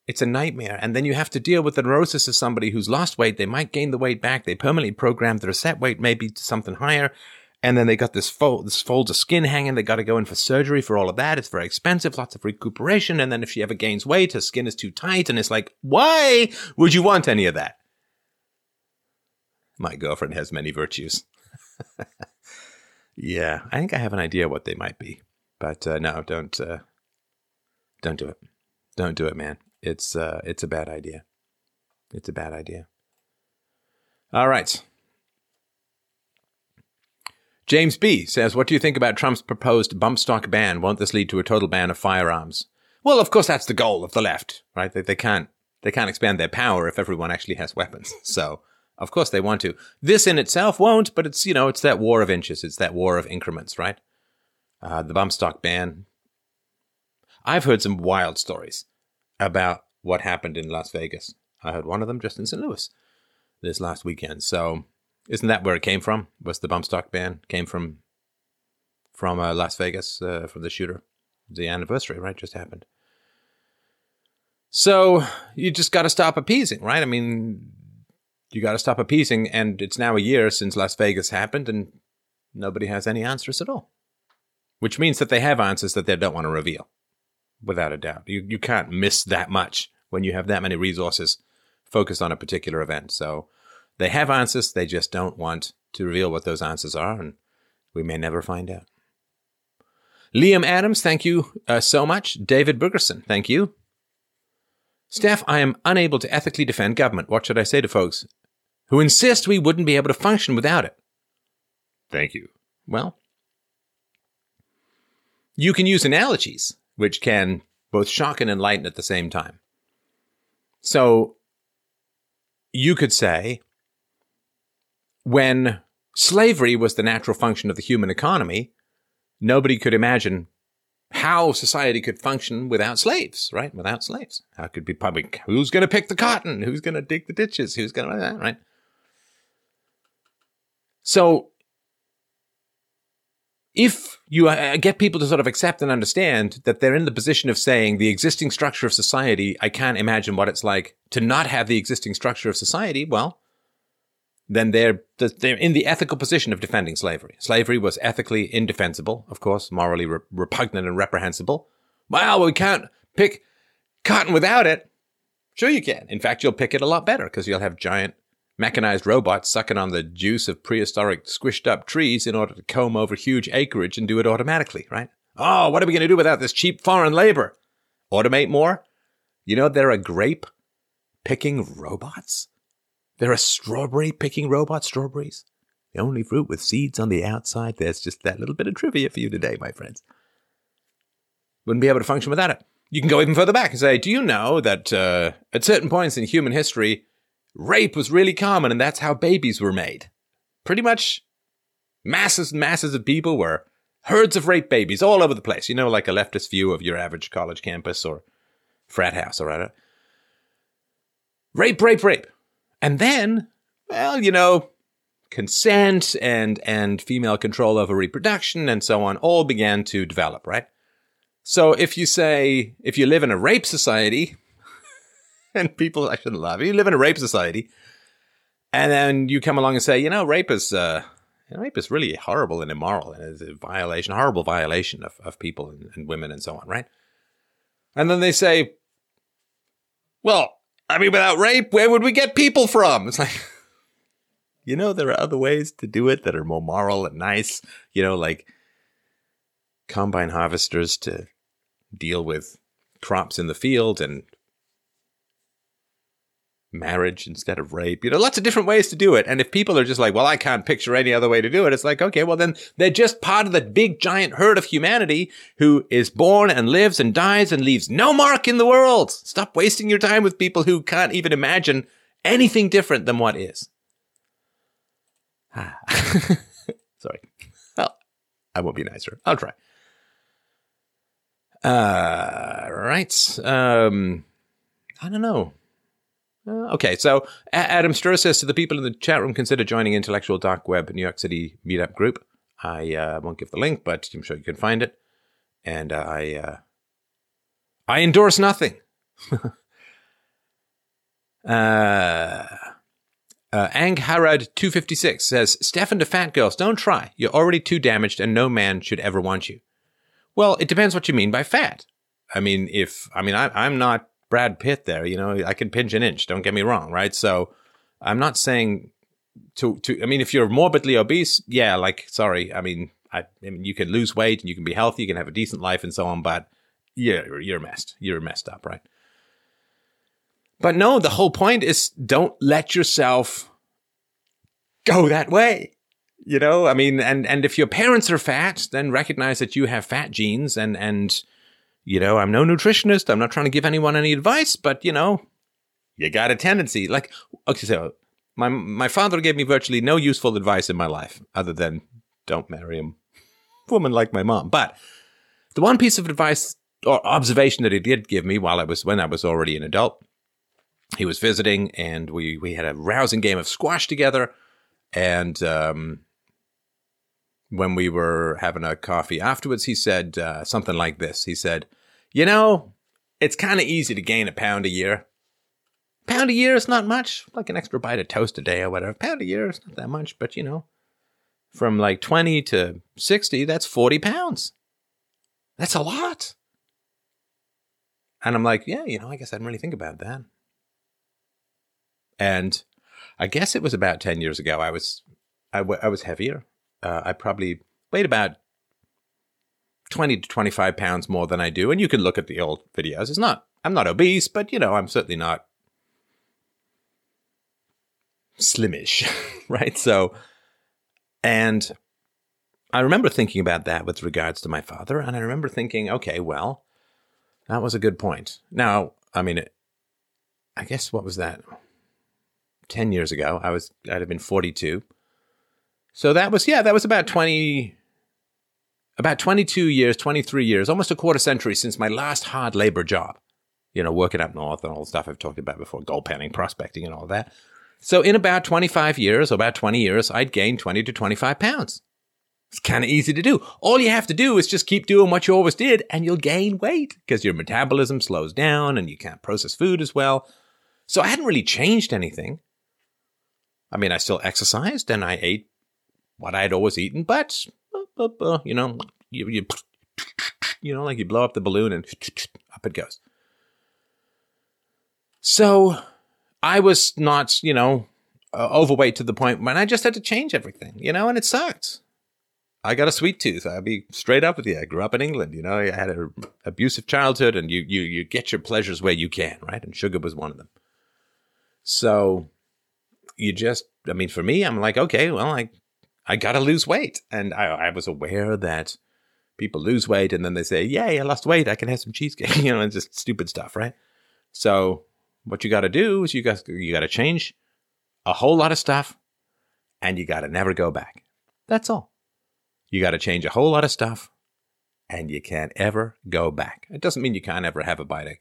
Speaker 1: It's a nightmare. And then you have to deal with the neurosis of somebody who's lost weight. They might gain the weight back. They permanently programmed their set weight maybe to something higher. And then they got this fold, this folds of skin hanging. They got to go in for surgery for all of that. It's very expensive, lots of recuperation. And then if she ever gains weight, her skin is too tight. And it's like, why would you want any of that? My girlfriend has many virtues. yeah, I think I have an idea what they might be, but uh, no, don't, uh, don't do it. Don't do it, man. It's, uh, it's a bad idea. It's a bad idea. All right. James B says, What do you think about Trump's proposed bump stock ban? Won't this lead to a total ban of firearms? Well, of course, that's the goal of the left, right? They, they can't they can't expand their power if everyone actually has weapons. So, of course, they want to. This in itself won't, but it's you know it's that war of inches, it's that war of increments, right? Uh, the bump stock ban. I've heard some wild stories about what happened in Las Vegas. I heard one of them just in St. Louis this last weekend. So isn't that where it came from? Was the bump stock ban came from from uh, Las Vegas uh, from the shooter? The anniversary, right? Just happened. So you just got to stop appeasing, right? I mean, you got to stop appeasing, and it's now a year since Las Vegas happened, and nobody has any answers at all. Which means that they have answers that they don't want to reveal, without a doubt. You you can't miss that much when you have that many resources focused on a particular event. So they have answers, they just don't want to reveal what those answers are, and we may never find out. Liam Adams, thank you uh, so much. David Bergerson, thank you. Steph, I am unable to ethically defend government. What should I say to folks who insist we wouldn't be able to function without it? Thank you. Well, you can use analogies, which can both shock and enlighten at the same time. So you could say, when slavery was the natural function of the human economy, nobody could imagine how society could function without slaves, right? Without slaves. How could be public? Who's going to pick the cotton? Who's going to dig the ditches? Who's going to, that, right? So, if you uh, get people to sort of accept and understand that they're in the position of saying the existing structure of society, I can't imagine what it's like to not have the existing structure of society, well, then they're they're in the ethical position of defending slavery. Slavery was ethically indefensible, of course, morally re- repugnant and reprehensible. Well, we can't pick cotton without it. Sure, you can. In fact, you'll pick it a lot better because you'll have giant mechanized robots sucking on the juice of prehistoric squished up trees in order to comb over huge acreage and do it automatically, right? Oh, what are we going to do without this cheap foreign labor? Automate more? You know, there are grape picking robots? There are strawberry picking robot strawberries. The only fruit with seeds on the outside. There's just that little bit of trivia for you today, my friends. Wouldn't be able to function without it. You can go even further back and say, do you know that uh, at certain points in human history, rape was really common and that's how babies were made? Pretty much masses and masses of people were herds of rape babies all over the place. You know, like a leftist view of your average college campus or frat house or whatever. Rape, rape, rape. And then, well, you know, consent and and female control over reproduction and so on all began to develop, right? So if you say if you live in a rape society, and people I shouldn't laugh, you live in a rape society, and then you come along and say, you know, rape is uh, rape is really horrible and immoral and is a violation, horrible violation of, of people and, and women and so on, right? And then they say, well, I mean, without rape, where would we get people from? It's like, you know, there are other ways to do it that are more moral and nice, you know, like combine harvesters to deal with crops in the field and marriage instead of rape. You know, lots of different ways to do it. And if people are just like, well, I can't picture any other way to do it, it's like, okay, well, then they're just part of the big giant herd of humanity who is born and lives and dies and leaves no mark in the world. Stop wasting your time with people who can't even imagine anything different than what is. Ah. Sorry. Well, I won't be nicer. I'll try. Uh, right. Um, I don't know. Uh, okay, so Adam Sturr says to the people in the chat room, consider joining Intellectual Dark Web New York City meetup group. I uh, won't give the link, but I'm sure you can find it. And uh, I uh, I endorse nothing. uh, uh, Ang Harad 256 says, Stefan to fat girls, don't try. You're already too damaged and no man should ever want you. Well, it depends what you mean by fat. I mean, if, I mean, I, I'm not Brad Pitt there, you know, I can pinch an inch, don't get me wrong, right? So I'm not saying to, to, I mean, if you're morbidly obese, yeah, like, sorry, I mean, I, I mean, you can lose weight and you can be healthy, you can have a decent life and so on, but yeah, you're messed. You're messed up, right? But no, the whole point is don't let yourself go that way. You know, I mean, and, and if your parents are fat, then recognize that you have fat genes and, and, you know, I'm no nutritionist. I'm not trying to give anyone any advice, but you know, you got a tendency like, okay, so my, my father gave me virtually no useful advice in my life other than don't marry a woman like my mom. But the one piece of advice or observation that he did give me while I was, when I was already an adult he was visiting and we we had a rousing game of squash together and um, when we were having a coffee. Afterwards he said uh, something like this. He said you know it's kind of easy to gain a pound a year. Pound a year is not much like an extra bite of toast a day or whatever. Pound a year is not that much but you know from like 20 to 60 that's 40 pounds. That's a lot. And i'm like yeah you know i guess i didn't really think about that. And I guess it was about 10 years ago. I was, I, w- I was heavier. Uh, I probably weighed about 20 to 25 pounds more than I do. And you can look at the old videos. It's not, I'm not obese, but you know, I'm certainly not slimish, right? So, and I remember thinking about that with regards to my father. And I remember thinking, okay, well, that was a good point. Now, I mean, I guess what was that? 10 years ago. I was, I'd have been 42. So that was, yeah, that was about 20, about 22 years, 23 years, almost a quarter century since my last hard labor job. You know, working up north and all the stuff I've talked about before, gold panning, prospecting, and all that. So in about 25 years, or about 20 years, I'd gained 20 to 25 pounds. It's kind of easy to do. All you have to do is just keep doing what you always did, and you'll gain weight because your metabolism slows down and you can't process food as well. So I hadn't really changed anything. I mean, I still exercised and I ate what I had always eaten, but uh, uh, uh, you know, you, you you know, like you blow up the balloon and up it goes. So I was not, you know, uh, overweight to the point when I just had to change everything, you know, and it sucked. I got a sweet tooth. I'll be straight up with you. I grew up in England, you know. I had an abusive childhood, and you you you get your pleasures where you can, right? And sugar was one of them. So you just, I mean, for me, I'm like, okay, well, I, I got to lose weight. And I, I was aware that people lose weight and then they say, yay, I lost weight. I can have some cheesecake, you know, and just stupid stuff, right? So what you got to do is you got, you got to change a whole lot of stuff and you got to never go back. That's all. You got to change a whole lot of stuff and you can't ever go back. It doesn't mean you can't ever have a bite of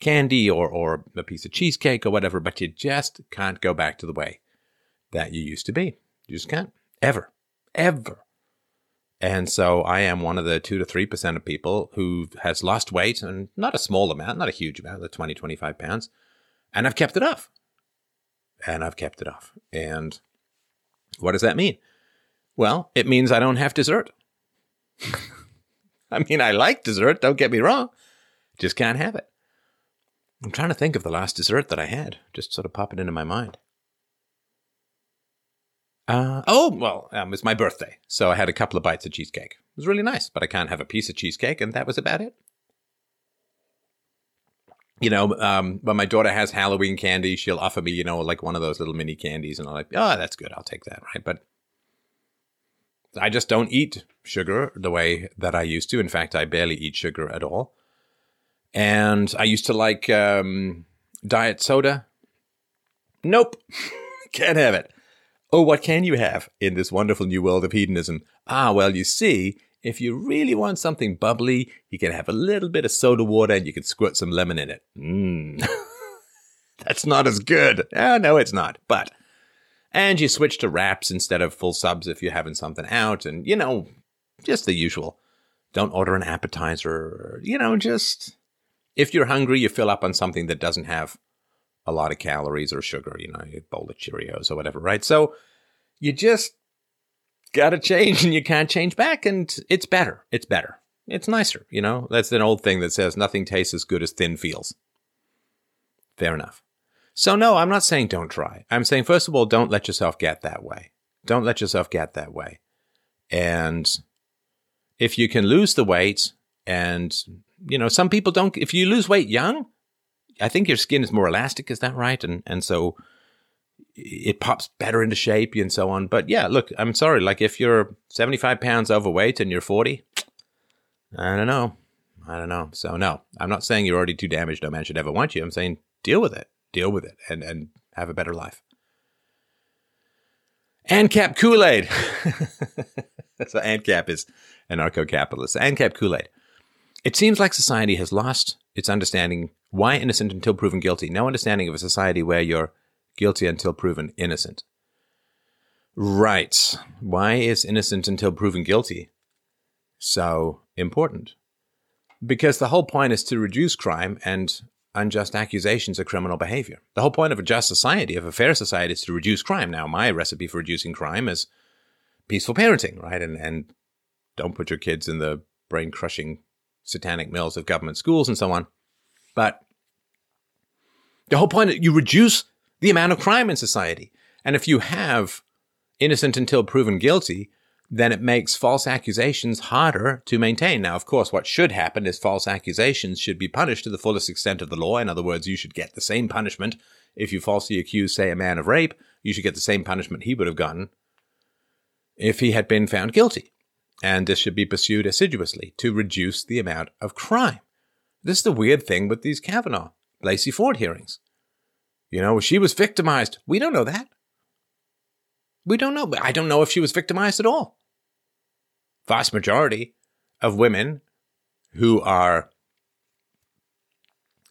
Speaker 1: candy or, or a piece of cheesecake or whatever, but you just can't go back to the way that you used to be. You just can't. Ever. Ever. And so I am one of the 2 to 3% of people who has lost weight and not a small amount, not a huge amount, the 20, 25 pounds. And I've kept it off. And I've kept it off. And what does that mean? Well, it means I don't have dessert. I mean, I like dessert, don't get me wrong. Just can't have it. I'm trying to think of the last dessert that I had, just sort of popping into my mind. Uh, oh, well, um, it was my birthday. So I had a couple of bites of cheesecake. It was really nice, but I can't have a piece of cheesecake, and that was about it. You know, um, when my daughter has Halloween candy, she'll offer me, you know, like one of those little mini candies, and I'm like, oh, that's good. I'll take that, right? But I just don't eat sugar the way that I used to. In fact, I barely eat sugar at all. And I used to like um, diet soda. Nope, can't have it. Oh, what can you have in this wonderful new world of hedonism? Ah, well, you see, if you really want something bubbly, you can have a little bit of soda water and you can squirt some lemon in it. Mmm. That's not as good. Oh, no, it's not. But And you switch to wraps instead of full subs if you're having something out. And, you know, just the usual. Don't order an appetizer. You know, just if you're hungry, you fill up on something that doesn't have a lot of calories or sugar, you know, a bowl of Cheerios or whatever, right? So you just got to change and you can't change back. And it's better. It's better. It's nicer, you know? That's an old thing that says nothing tastes as good as thin feels. Fair enough. So, no, I'm not saying don't try. I'm saying, first of all, don't let yourself get that way. Don't let yourself get that way. And if you can lose the weight, and, you know, some people don't, if you lose weight young, I think your skin is more elastic. Is that right? And, and so it pops better into shape and so on. But yeah, look, I'm sorry. Like if you're 75 pounds overweight and you're 40, I don't know. I don't know. So no, I'm not saying you're already too damaged. No man should ever want you. I'm saying deal with it deal with it and, and have a better life. ANCAP Kool Aid. so ANCAP is anarcho capitalist. ANCAP Kool Aid. It seems like society has lost its understanding why innocent until proven guilty. No understanding of a society where you're guilty until proven innocent. Right. Why is innocent until proven guilty so important? Because the whole point is to reduce crime and unjust accusations of criminal behavior. The whole point of a just society, of a fair society, is to reduce crime. Now, my recipe for reducing crime is peaceful parenting, right? And and don't put your kids in the brain crushing satanic mills of government schools and so on. But the whole point is you reduce the amount of crime in society. And if you have innocent until proven guilty, then it makes false accusations harder to maintain. Now, of course, what should happen is false accusations should be punished to the fullest extent of the law. In other words, you should get the same punishment if you falsely accuse, say, a man of rape. You should get the same punishment he would have gotten if he had been found guilty. And this should be pursued assiduously to reduce the amount of crime. This is the weird thing with these Kavanaugh, Blasey Ford hearings. You know, she was victimized. We don't know that. We don't know. I don't know if she was victimized at all vast majority of women who are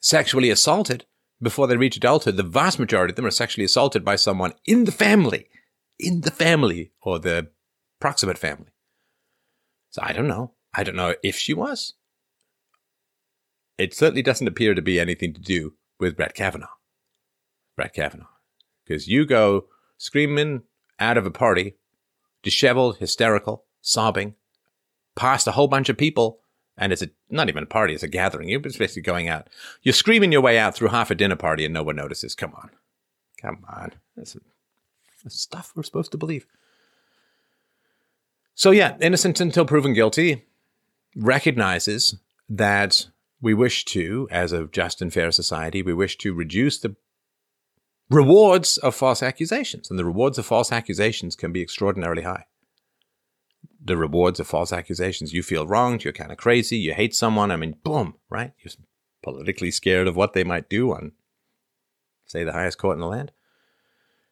Speaker 1: sexually assaulted before they reach adulthood, the vast majority of them are sexually assaulted by someone in the family, in the family or the proximate family. So I don't know. I don't know if she was. It certainly doesn't appear to be anything to do with Brett Kavanaugh. Brett Kavanaugh. Because you go screaming out of a party, disheveled, hysterical, sobbing, past a whole bunch of people, and it's a, not even a party, it's a gathering. You're basically going out. You're screaming your way out through half a dinner party and no one notices. Come on. Come on. That's, that's stuff we're supposed to believe. So, yeah, innocent until proven guilty recognizes that we wish to, as a just and fair society, we wish to reduce the rewards of false accusations. And the rewards of false accusations can be extraordinarily high the rewards of false accusations. You feel wronged, you're kind of crazy, you hate someone. I mean, boom, right? You're politically scared of what they might do on, say, the highest court in the land.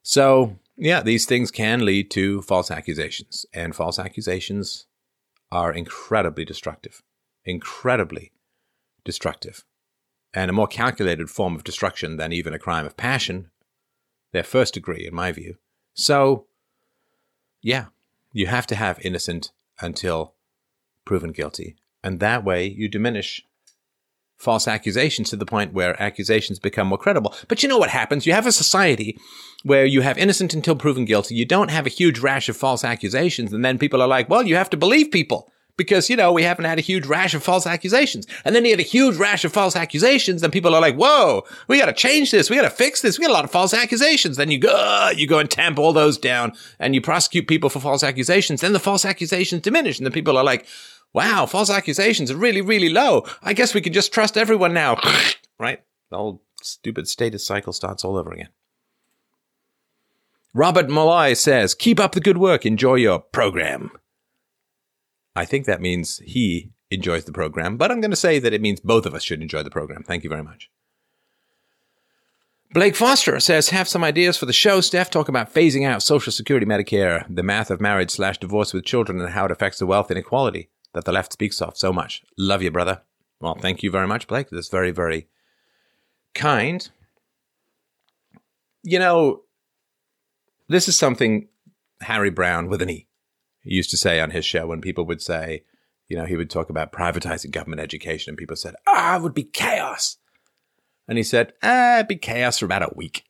Speaker 1: So, yeah, these things can lead to false accusations, and false accusations are incredibly destructive. Incredibly destructive. And a more calculated form of destruction than even a crime of passion. Their first degree, in my view. So, yeah, you have to have innocent until proven guilty. And that way you diminish false accusations to the point where accusations become more credible. But you know what happens? You have a society where you have innocent until proven guilty. You don't have a huge rash of false accusations. And then people are like, well, you have to believe people because, you know, we haven't had a huge rash of false accusations. And then you had a huge rash of false accusations and people are like, whoa, we got to change this. We got to fix this. We got a lot of false accusations. Then you go, you go and tamp all those down and you prosecute people for false accusations. Then the false accusations diminish and the people are like, wow, false accusations are really, really low. I guess we can just trust everyone now. right? The whole stupid status cycle starts all over again. Robert Malloy says, keep up the good work. Enjoy your program. I think that means he enjoys the program, but I'm going to say that it means both of us should enjoy the program. Thank you very much. Blake Foster says, have some ideas for the show, Steph. Talk about phasing out Social Security, Medicare, the math of marriage slash divorce with children, and how it affects the wealth inequality that the left speaks of so much. Love you, brother. Well, thank you very much, Blake. That's very, very kind. You know, this is something Harry Browne with an E used to say on his show when people would say, you know, he would talk about privatizing government education, and people said, ah, it would be chaos. And he said, ah, it'd be chaos for about a week.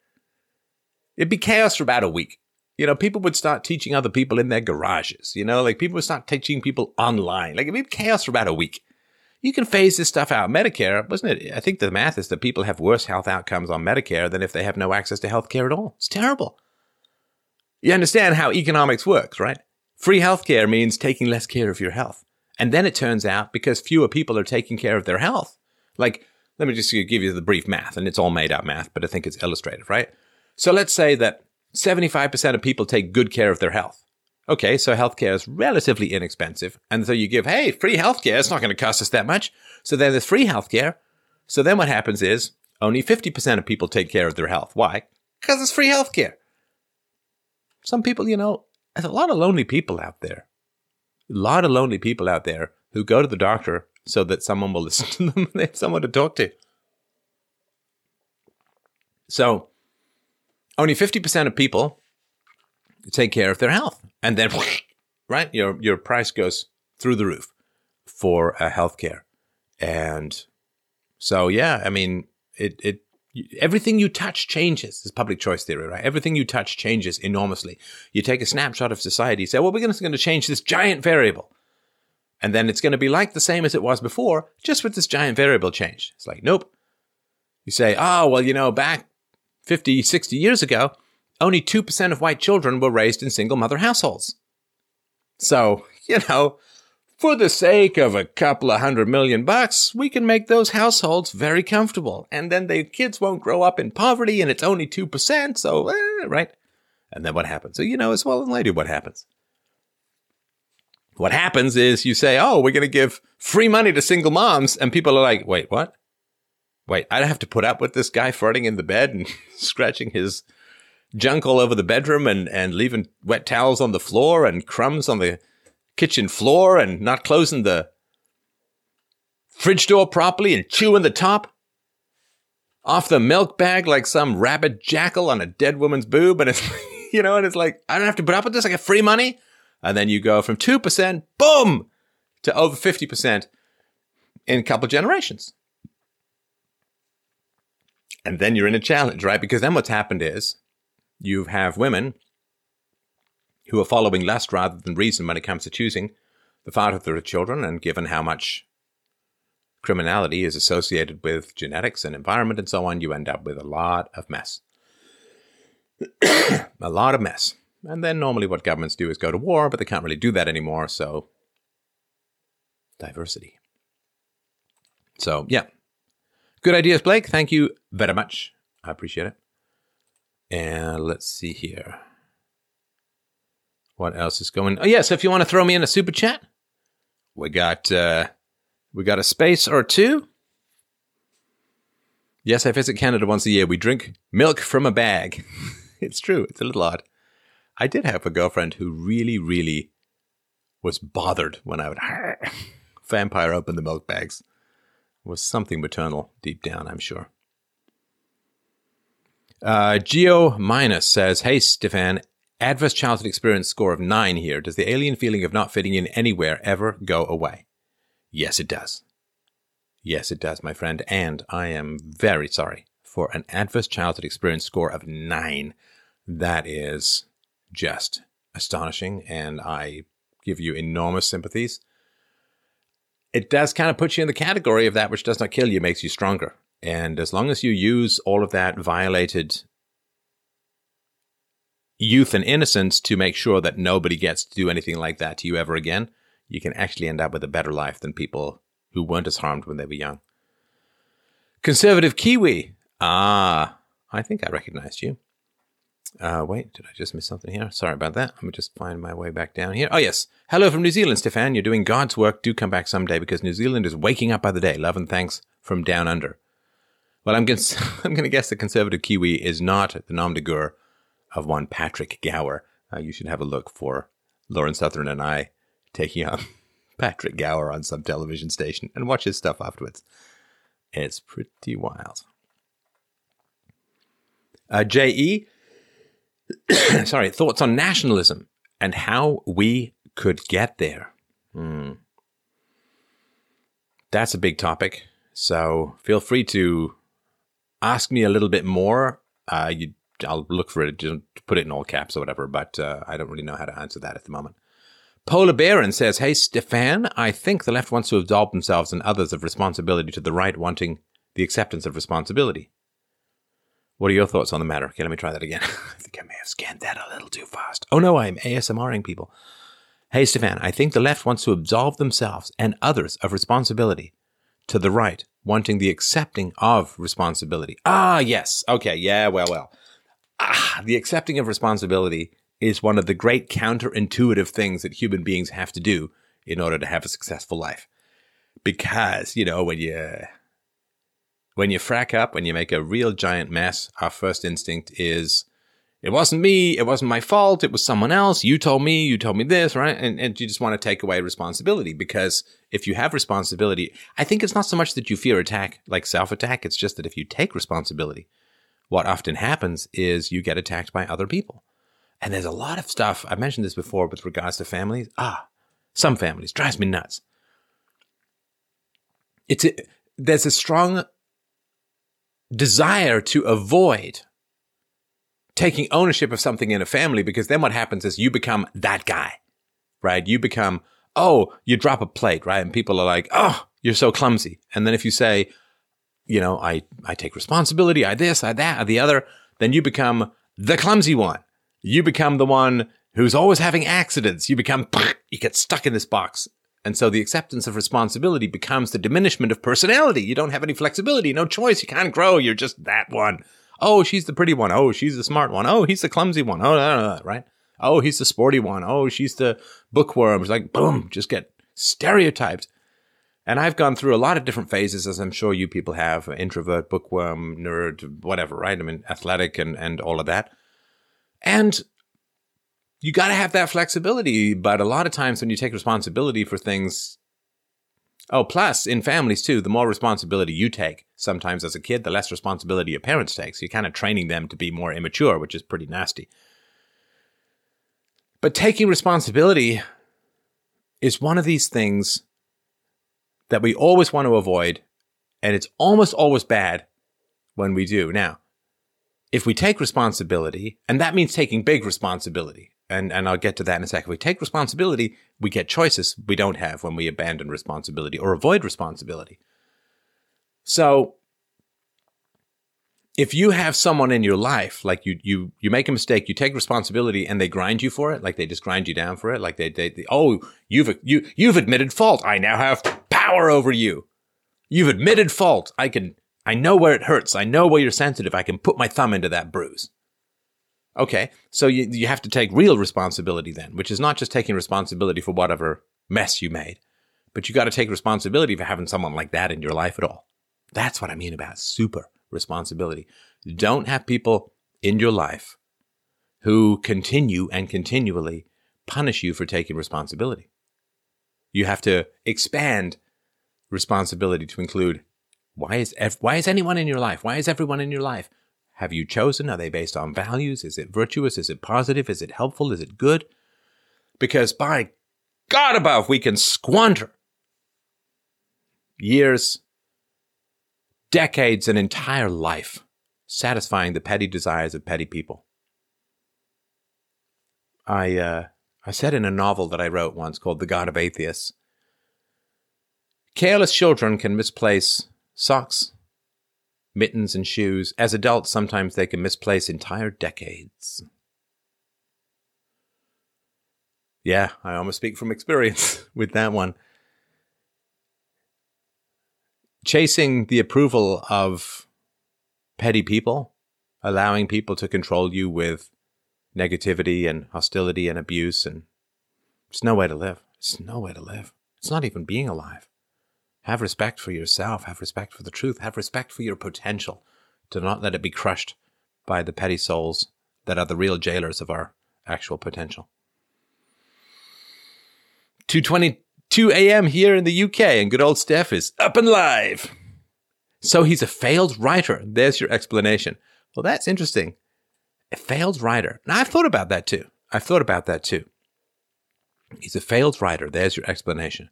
Speaker 1: It'd be chaos for about a week. You know, people would start teaching other people in their garages. You know, like people would start teaching people online. Like it'd be chaos for about a week. You can phase this stuff out. Medicare, wasn't it? I think the math is that people have worse health outcomes on Medicare than if they have no access to health care at all. It's terrible. You understand how economics works, right? Free healthcare means taking less care of your health. And then it turns out because fewer people are taking care of their health, like, let me just give you the brief math, and it's all made up math, but I think it's illustrative, right? So let's say that 75% of people take good care of their health. Okay, so healthcare is relatively inexpensive. And so you give, hey, free healthcare, it's not going to cost us that much. So then there's free healthcare. So then what happens is only 50% of people take care of their health. Why? Because it's free healthcare. Some people, you know, there's a lot of lonely people out there. A lot of lonely people out there who go to the doctor so that someone will listen to them they have someone to talk to. So, only 50% of people take care of their health. And then, right, your, your price goes through the roof for uh, healthcare. And so, yeah, I mean, it, it everything you touch changes. Is public choice theory, right? Everything you touch changes enormously. You take a snapshot of society, say, well, we're going to change this giant variable. And then it's going to be like the same as it was before, just with this giant variable change. It's like, nope. You say, oh, well, you know, back 50, 60 years ago, only 2% of white children were raised in single mother households. So, you know, for the sake of a couple of hundred million bucks, we can make those households very comfortable. And then the kids won't grow up in poverty and it's only 2%. So, eh, right. And then what happens? So, you know as well as I do what happens. What happens is you say, oh, we're going to give free money to single moms. And people are like, wait, what? Wait, I have to put up with this guy farting in the bed and scratching his junk all over the bedroom and, and leaving wet towels on the floor and crumbs on the kitchen floor and not closing the fridge door properly and chewing the top off the milk bag like some rabid jackal on a dead woman's boob. And it's, you know, and it's like, I don't have to put up with this. I get free money. And then you go from 2%, boom, to over 50% in a couple generations. And then you're in a challenge, right? Because then what's happened is you have women who are following lust rather than reason when it comes to choosing the father of their children, and given how much criminality is associated with genetics and environment and so on, you end up with a lot of mess. a lot of mess. And then normally what governments do is go to war, but they can't really do that anymore, so diversity. So, yeah. Good ideas, Blake. Thank you very much. I appreciate it. And let's see here. What else is going? Oh yeah, so if you want to throw me in a super chat, we got uh, we got a space or two. Yes, I visit Canada once a year. We drink milk from a bag. it's true. It's a little odd. I did have a girlfriend who really, really was bothered when I would vampire open the milk bags. It was something maternal deep down, I'm sure. Uh, Geo Minus says, Hey, Stefan, Adverse childhood experience score of 9 here. Does the alien feeling of not fitting in anywhere ever go away? Yes, it does. Yes, it does, my friend. And I am very sorry for an adverse childhood experience score of 9. That is just astonishing. And I give you enormous sympathies. It does kind of put you in the category of that which does not kill you, makes you stronger. And as long as you use all of that violated youth and innocence to make sure that nobody gets to do anything like that to you ever again, you can actually end up with a better life than people who weren't as harmed when they were young. Conservative Kiwi. Ah, I think I recognized you. Uh, wait, did I just miss something here? Sorry about that. Let me just find my way back down here. Oh, yes. Hello from New Zealand, Stefan. You're doing God's work. Do come back someday because New Zealand is waking up by the day. Love and thanks from down under. Well, I'm going I'm to guess the conservative Kiwi is not the nom de guerre of one Patrick Gower. Uh, you should have a look for Lauren Southern and I taking on Patrick Gower on some television station and watch his stuff afterwards. It's pretty wild. Uh, J.E. sorry, thoughts on nationalism and how we could get there. Hmm. That's a big topic. So feel free to ask me a little bit more. Uh, you, I'll look for it, just put it in all caps or whatever, but uh, I don't really know how to answer that at the moment. Polar Baron says, Hey, Stefan, I think the left wants to absolve themselves and others of responsibility to the right wanting the acceptance of responsibility. What are your thoughts on the matter? Okay, let me try that again. I think I may have scanned that a little too fast. Oh no, I'm ASMRing people. Hey, Stefan, I think the left wants to absolve themselves and others of responsibility to the right, wanting the accepting of responsibility. Ah, yes. Okay. Yeah. Well, well. Ah, the accepting of responsibility is one of the great counterintuitive things that human beings have to do in order to have a successful life. Because, you know, when you when you frack up, when you make a real giant mess, our first instinct is it wasn't me, it wasn't my fault, it was someone else. You told me, you told me this, right? And, and you just want to take away responsibility because if you have responsibility, I think it's not so much that you fear attack like self attack, it's just that if you take responsibility, what often happens is you get attacked by other people. And there's a lot of stuff, I mentioned this before with regards to families. Ah, some families drives me nuts. It's a, there's a strong desire to avoid taking ownership of something in a family because then what happens is you become that guy, right? You become, oh, you drop a plate, right? And people are like, oh, you're so clumsy. And then if you say, you know, I, I take responsibility, I this, I that, I the other, then you become the clumsy one. You become the one who's always having accidents. You become, you get stuck in this box. And so the acceptance of responsibility becomes the diminishment of personality. You don't have any flexibility, no choice. You can't grow. You're just that one. Oh, she's the pretty one. Oh, she's the smart one. Oh, he's the clumsy one. Oh, right? Oh, he's the sporty one. Oh, she's the bookworm. It's like, boom, just get stereotyped. And I've gone through a lot of different phases, as I'm sure you people have introvert, bookworm, nerd, whatever, right? I mean, athletic and, and all of that. And you got to have that flexibility. But a lot of times when you take responsibility for things, Oh, plus in families too, the more responsibility you take, sometimes as a kid, the less responsibility your parents take. So you're kind of training them to be more immature, which is pretty nasty. But taking responsibility is one of these things that we always want to avoid, and it's almost always bad when we do. Now, if we take responsibility, and that means taking big responsibility, and, and I'll get to that in a second. If we take responsibility, we get choices we don't have when we abandon responsibility or avoid responsibility. So if you have someone in your life, like you, you, you make a mistake, you take responsibility and they grind you for it, like they just grind you down for it, like they, they, they oh, you've, you, you've admitted fault. I now have power over you. You've admitted fault. I can, I know where it hurts. I know where you're sensitive. I can put my thumb into that bruise. Okay, so you, you have to take real responsibility then, which is not just taking responsibility for whatever mess you made, but you got to take responsibility for having someone like that in your life at all. That's what I mean about super responsibility. Don't have people in your life who continue and continually punish you for taking responsibility. You have to expand responsibility to include why is ev- why is anyone in your life? Why is everyone in your life? have you chosen? Are they based on values? Is it virtuous? Is it positive? Is it helpful? Is it good? Because by God above, we can squander years, decades, an entire life satisfying the petty desires of petty people. I, uh, I said in a novel that I wrote once called The God of Atheists careless children can misplace socks, mittens, and shoes. As adults, sometimes they can misplace entire decades. Yeah, I almost speak from experience with that one. Chasing the approval of petty people, allowing people to control you with negativity and hostility and abuse, and it's no way to live. It's no way to live. It's not even being alive. Have respect for yourself. Have respect for the truth. Have respect for your potential. Do not let it be crushed by the petty souls that are the real jailers of our actual potential. 2.22 a.m. here in the UK, and good old Steph is up and live. So he's a failed writer. There's your explanation. Well, that's interesting. A failed writer. Now, I've thought about that too. I've thought about that too. He's a failed writer. There's your explanation.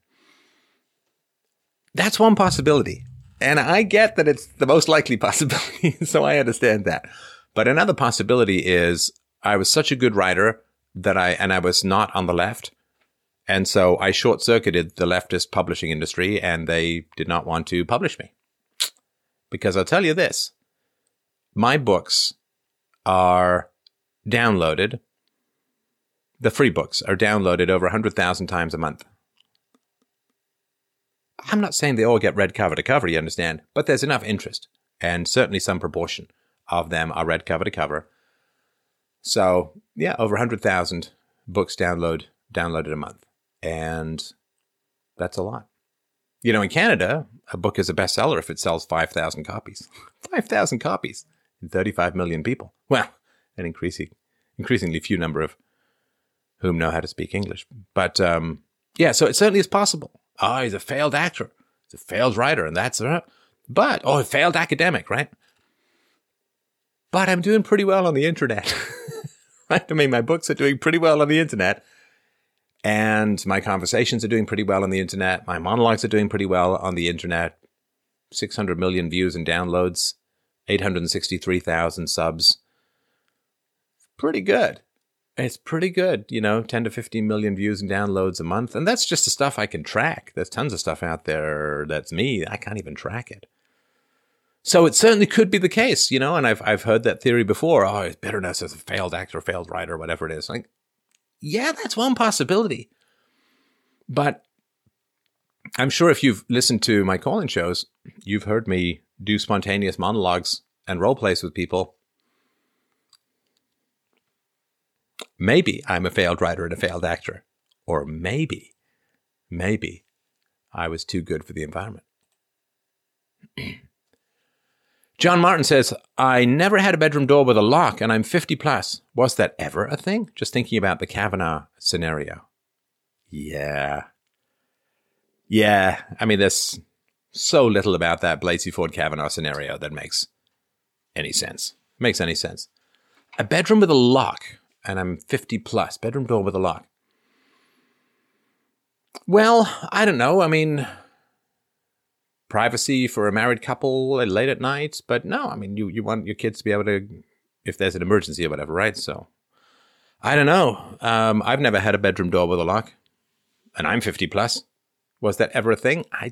Speaker 1: That's one possibility. And I get that it's the most likely possibility, so I understand that. But another possibility is I was such a good writer that I, and I was not on the left. And so I short circuited the leftist publishing industry and they did not want to publish me. Because I'll tell you this my books are downloaded. The free books are downloaded over 100,000 times a month. I'm not saying they all get read cover to cover, you understand, but there's enough interest, and certainly some proportion of them are read cover to cover. So, yeah, over 100,000 books download downloaded a month, and that's a lot. You know, in Canada, a book is a bestseller if it sells 5,000 copies. 5,000 copies in 35 million people. Well, an increasing, increasingly few number of whom know how to speak English. But um, yeah, so it certainly is possible. Oh, he's a failed actor. He's a failed writer, and that's right. But, oh, a failed academic, right? But I'm doing pretty well on the internet. right? I mean, my books are doing pretty well on the internet. And my conversations are doing pretty well on the internet. My monologues are doing pretty well on the internet. 600 million views and downloads, 863,000 subs. Pretty good. It's pretty good, you know, 10 to 15 million views and downloads a month. And that's just the stuff I can track. There's tons of stuff out there that's me. I can't even track it. So it certainly could be the case, you know, and I've, I've heard that theory before. Oh, his bitterness as a failed actor, failed writer, whatever it is. Like, yeah, that's one possibility. But I'm sure if you've listened to my call-in shows, you've heard me do spontaneous monologues and role plays with people Maybe I'm a failed writer and a failed actor. Or maybe, maybe I was too good for the environment. John Martin says, I never had a bedroom door with a lock and I'm 50 plus. Was that ever a thing? Just thinking about the Kavanaugh scenario. Yeah. Yeah. I mean, there's so little about that Blasey Ford Kavanaugh scenario that makes any sense. Makes any sense. A bedroom with a lock and I'm 50 plus, bedroom door with a lock. Well, I don't know. I mean, privacy for a married couple late at night, but no, I mean, you, you want your kids to be able to, if there's an emergency or whatever, right? So, I don't know. Um, I've never had a bedroom door with a lock, and I'm 50 plus. Was that ever a thing? I,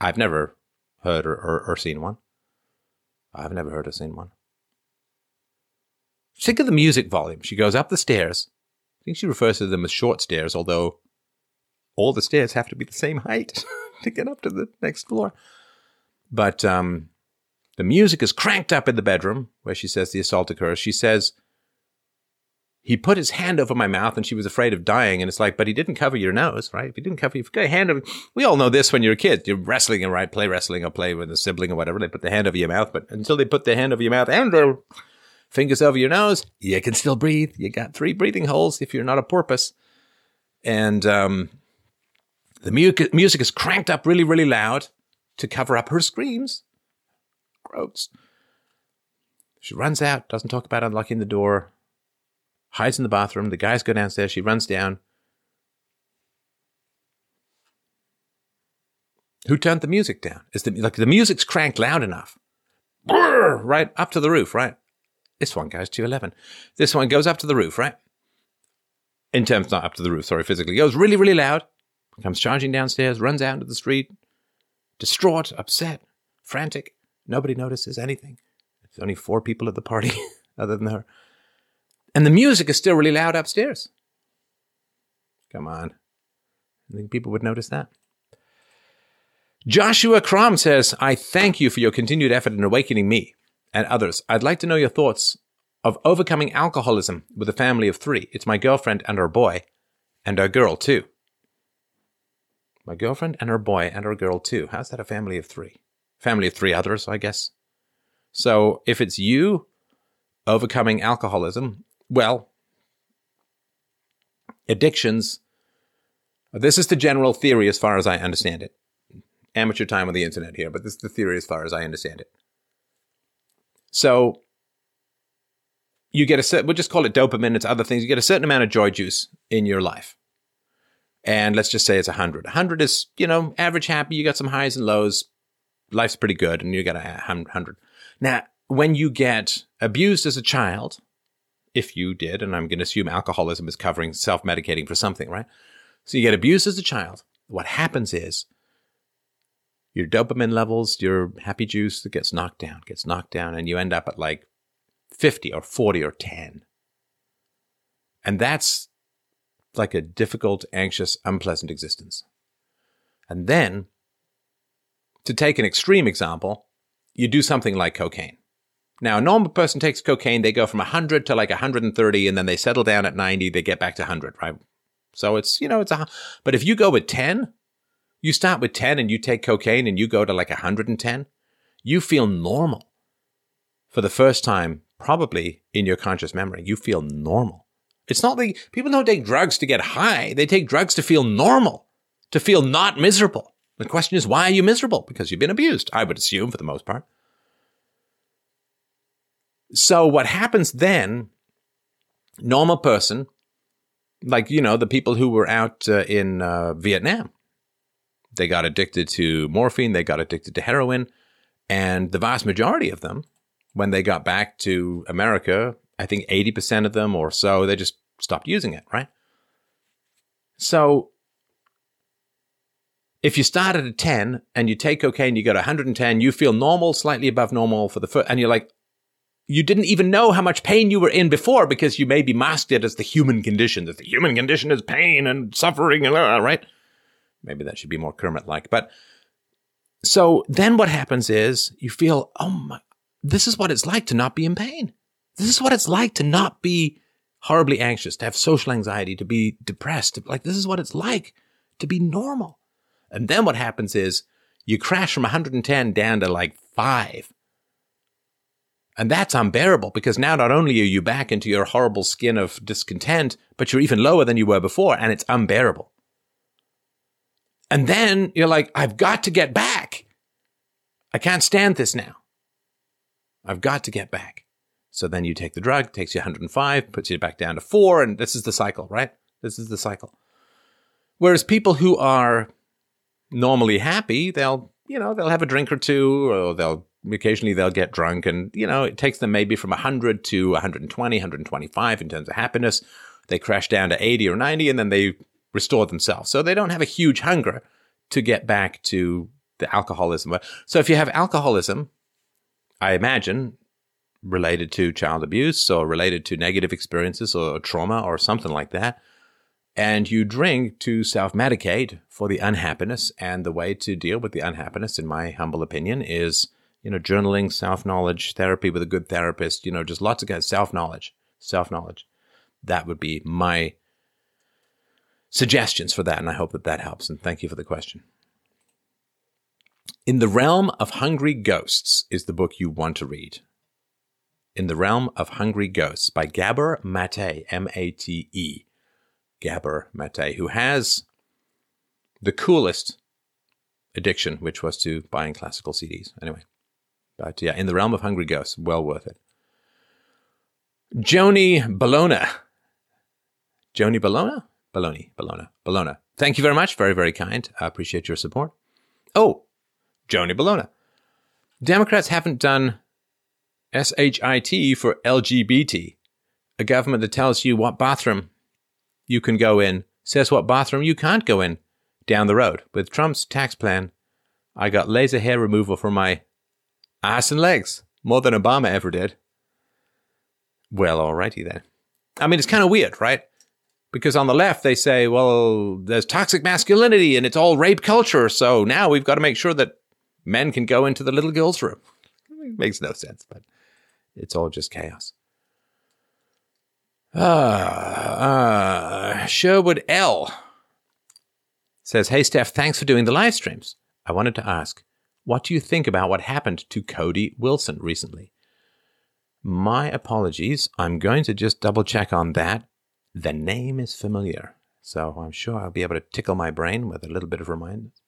Speaker 1: I've never heard or, or, or seen one. I've never heard or seen one. Think of the music volume. She goes up the stairs. I think she refers to them as short stairs, although all the stairs have to be the same height to get up to the next floor. But um, the music is cranked up in the bedroom where she says the assault occurs. She says, he put his hand over my mouth and she was afraid of dying. And it's like, but he didn't cover your nose, right? If he didn't cover if you got a hand over, we all know this when you're a kid. You're wrestling and right, play wrestling or play with a sibling or whatever. They put the hand over your mouth, but until they put the hand over your mouth and fingers over your nose, you can still breathe. You got three breathing holes if you're not a porpoise. And um, the mu- music is cranked up really, really loud to cover up her screams. Gross. She runs out, doesn't talk about unlocking the door, hides in the bathroom. The guys go downstairs. She runs down. Who turned the music down? Is the like the music's cranked loud enough? Right up to the roof, right? This one goes to 11. This one goes up to the roof, right? In terms, not up to the roof, sorry, physically. Goes really, really loud, comes charging downstairs, runs out into the street, distraught, upset, frantic. Nobody notices anything. There's only four people at the party other than her. And the music is still really loud upstairs. Come on. I think people would notice that. Joshua Crom says, I thank you for your continued effort in awakening me and others. I'd like to know your thoughts of overcoming alcoholism with a family of three. It's my girlfriend and her boy, and our girl too. My girlfriend and her boy and our girl too. How's that a family of three? Family of three others, I guess. So if it's you overcoming alcoholism, well, addictions. This is the general theory as far as I understand it. Amateur time on the internet here, but this is the theory as far as I understand it. So you get a certain, we'll just call it dopamine, it's other things. You get a certain amount of joy juice in your life. And let's just say it's 100. 100 is, you know, average happy. You got some highs and lows. Life's pretty good, and you got a 100. Now, when you get abused as a child, if you did, and I'm going to assume alcoholism is covering self medicating for something, right? So you get abused as a child. What happens is your dopamine levels, your happy juice that gets knocked down, gets knocked down, and you end up at like 50 or 40 or 10. And that's like a difficult, anxious, unpleasant existence. And then, to take an extreme example, you do something like cocaine. Now, a normal person takes cocaine, they go from 100 to like 130, and then they settle down at 90, they get back to 100, right? So it's, you know, it's a, but if you go with 10, you start with 10 and you take cocaine and you go to like 110, you feel normal for the first time, probably in your conscious memory. You feel normal. It's not like people don't take drugs to get high. They take drugs to feel normal, to feel not miserable. The question is, why are you miserable? Because you've been abused, I would assume, for the most part. So what happens then, normal person, like, you know, the people who were out uh, in uh, Vietnam, they got addicted to morphine, they got addicted to heroin, and the vast majority of them, when they got back to America, I think 80% of them or so, they just stopped using it, right? So if you start at a 10 and you take cocaine, you go to 110, you feel normal, slightly above normal for the first, and you're like, you didn't even know how much pain you were in before because you maybe masked it as the human condition, that the human condition is pain and suffering, and uh, right? Maybe that should be more Kermit like. But so then what happens is you feel, oh my, this is what it's like to not be in pain. This is what it's like to not be horribly anxious, to have social anxiety, to be depressed. Like, this is what it's like to be normal. And then what happens is you crash from 110 down to like five. And that's unbearable because now not only are you back into your horrible skin of discontent, but you're even lower than you were before, and it's unbearable. And then you're like, I've got to get back. I can't stand this now. I've got to get back. So then you take the drug, takes you 105, puts you back down to four, and this is the cycle, right? This is the cycle. Whereas people who are normally happy, they'll, you know, they'll have a drink or two, or they'll occasionally they'll get drunk, and you know, it takes them maybe from 100 to 120, 125 in terms of happiness. They crash down to 80 or 90, and then they restore themselves. So they don't have a huge hunger to get back to the alcoholism. So if you have alcoholism, I imagine related to child abuse or related to negative experiences or trauma or something like that. And you drink to self medicate for the unhappiness. And the way to deal with the unhappiness, in my humble opinion, is, you know, journaling, self knowledge, therapy with a good therapist, you know, just lots of guys, self knowledge, self knowledge. That would be my suggestions for that. And I hope that that helps. And thank you for the question. In the Realm of Hungry Ghosts is the book you want to read. In the Realm of Hungry Ghosts by Gabor Mate, M A T E. Gabor Mate, who has the coolest addiction, which was to buying classical CDs. Anyway, but yeah, In the Realm of Hungry Ghosts, well worth it. Joni Bologna. Joni Bologna? Bologna, Bologna, Bologna. Thank you very much. Very, very kind. I appreciate your support. Oh, Joni Bologna. Democrats haven't done SHIT for LGBT, a government that tells you what bathroom you can go in, says what bathroom you can't go in down the road. With Trump's tax plan, I got laser hair removal for my ass and legs, more than Obama ever did. Well, alrighty then. I mean, it's kind of weird, right? Because on the left, they say, well, there's toxic masculinity and it's all rape culture. So now we've got to make sure that men can go into the little girl's room. It makes no sense, but it's all just chaos. Uh, uh, Sherwood L says, Hey, Steph, thanks for doing the live streams. I wanted to ask, what do you think about what happened to Cody Wilson recently? My apologies. I'm going to just double check on that. The name is familiar, so I'm sure I'll be able to tickle my brain with a little bit of reminders.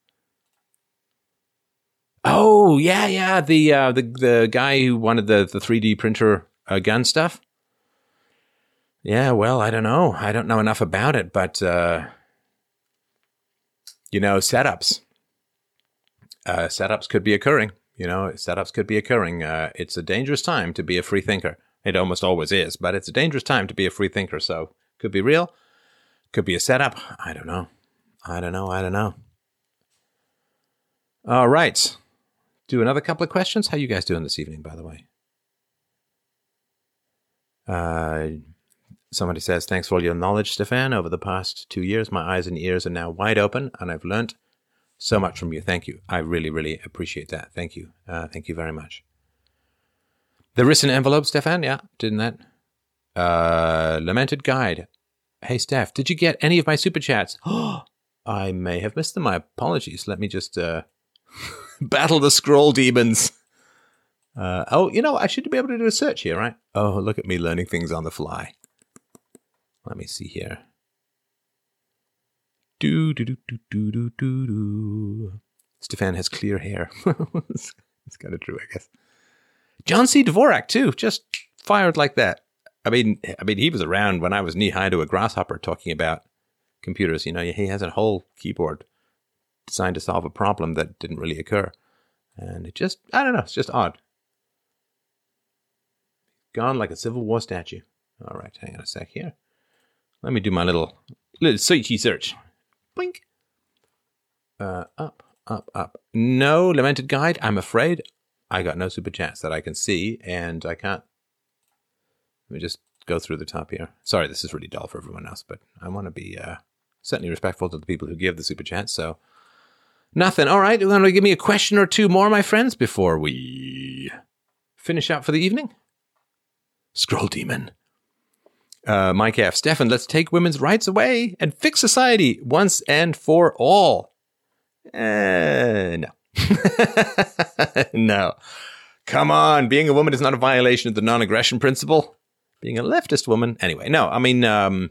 Speaker 1: Oh yeah, yeah. The uh, the the guy who wanted the the three D printer uh, gun stuff. Yeah, well, I don't know. I don't know enough about it, but uh, you know, setups. Uh, setups could be occurring. You know, setups could be occurring. Uh, it's a dangerous time to be a free thinker. It almost always is, but it's a dangerous time to be a free thinker. So, could be real, could be a setup. I don't know. I don't know. I don't know. All right. Do another couple of questions. How you guys doing this evening, by the way? Uh, somebody says, "Thanks for all your knowledge, Stefan. Over the past two years, my eyes and ears are now wide open, and I've learnt so much from you. Thank you. I really, really appreciate that. Thank you. Uh, thank you very much." The written envelope, Stefan. Yeah, didn't that? Uh, lamented guide. Hey, Steph, did you get any of my super chats? I may have missed them. My apologies. Let me just uh, battle the scroll demons. Uh, oh, you know, I should be able to do a search here, right? Oh, look at me learning things on the fly. Let me see here. Do do do do do do do do. Stefan has clear hair. it's kind of true, I guess. John C. Dvorak too, just fired like that. I mean, I mean, he was around when I was knee high to a grasshopper talking about computers. You know, he has a whole keyboard designed to solve a problem that didn't really occur, and it just, I don't know, it's just odd. Gone like a Civil War statue. All right, hang on a sec here. Let me do my little little searchy search. Blink. Uh, up, up, up. No lamented guide. I'm afraid I got no super chats that I can see, and I can't. Let me just go through the top here. Sorry, this is really dull for everyone else, but I want to be uh, certainly respectful to the people who give the super chats. So, nothing. All right, you want to give me a question or two more, my friends, before we finish up for the evening? Scroll Demon. Uh, Mike F. Stefan, let's take women's rights away and fix society once and for all. Uh, no. no. Come on. Being a woman is not a violation of the non aggression principle. Being a leftist woman. Anyway, no, I mean, um,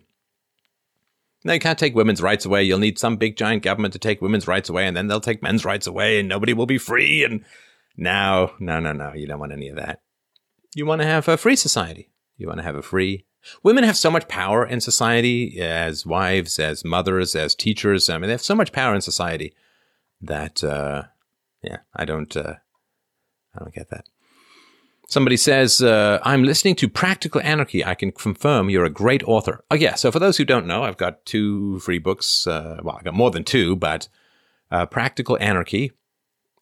Speaker 1: no, you can't take women's rights away. You'll need some big giant government to take women's rights away, and then they'll take men's rights away, and nobody will be free. And no, no, no, no. You don't want any of that. You want to have a free society. You want to have a free. Women have so much power in society as wives, as mothers, as teachers. I mean, they have so much power in society that uh, yeah, I don't, uh, I don't get that. Somebody says, uh, I'm listening to Practical Anarchy. I can confirm you're a great author. Oh, yeah. So for those who don't know, I've got two free books. Uh, well, I've got more than two, but uh, Practical Anarchy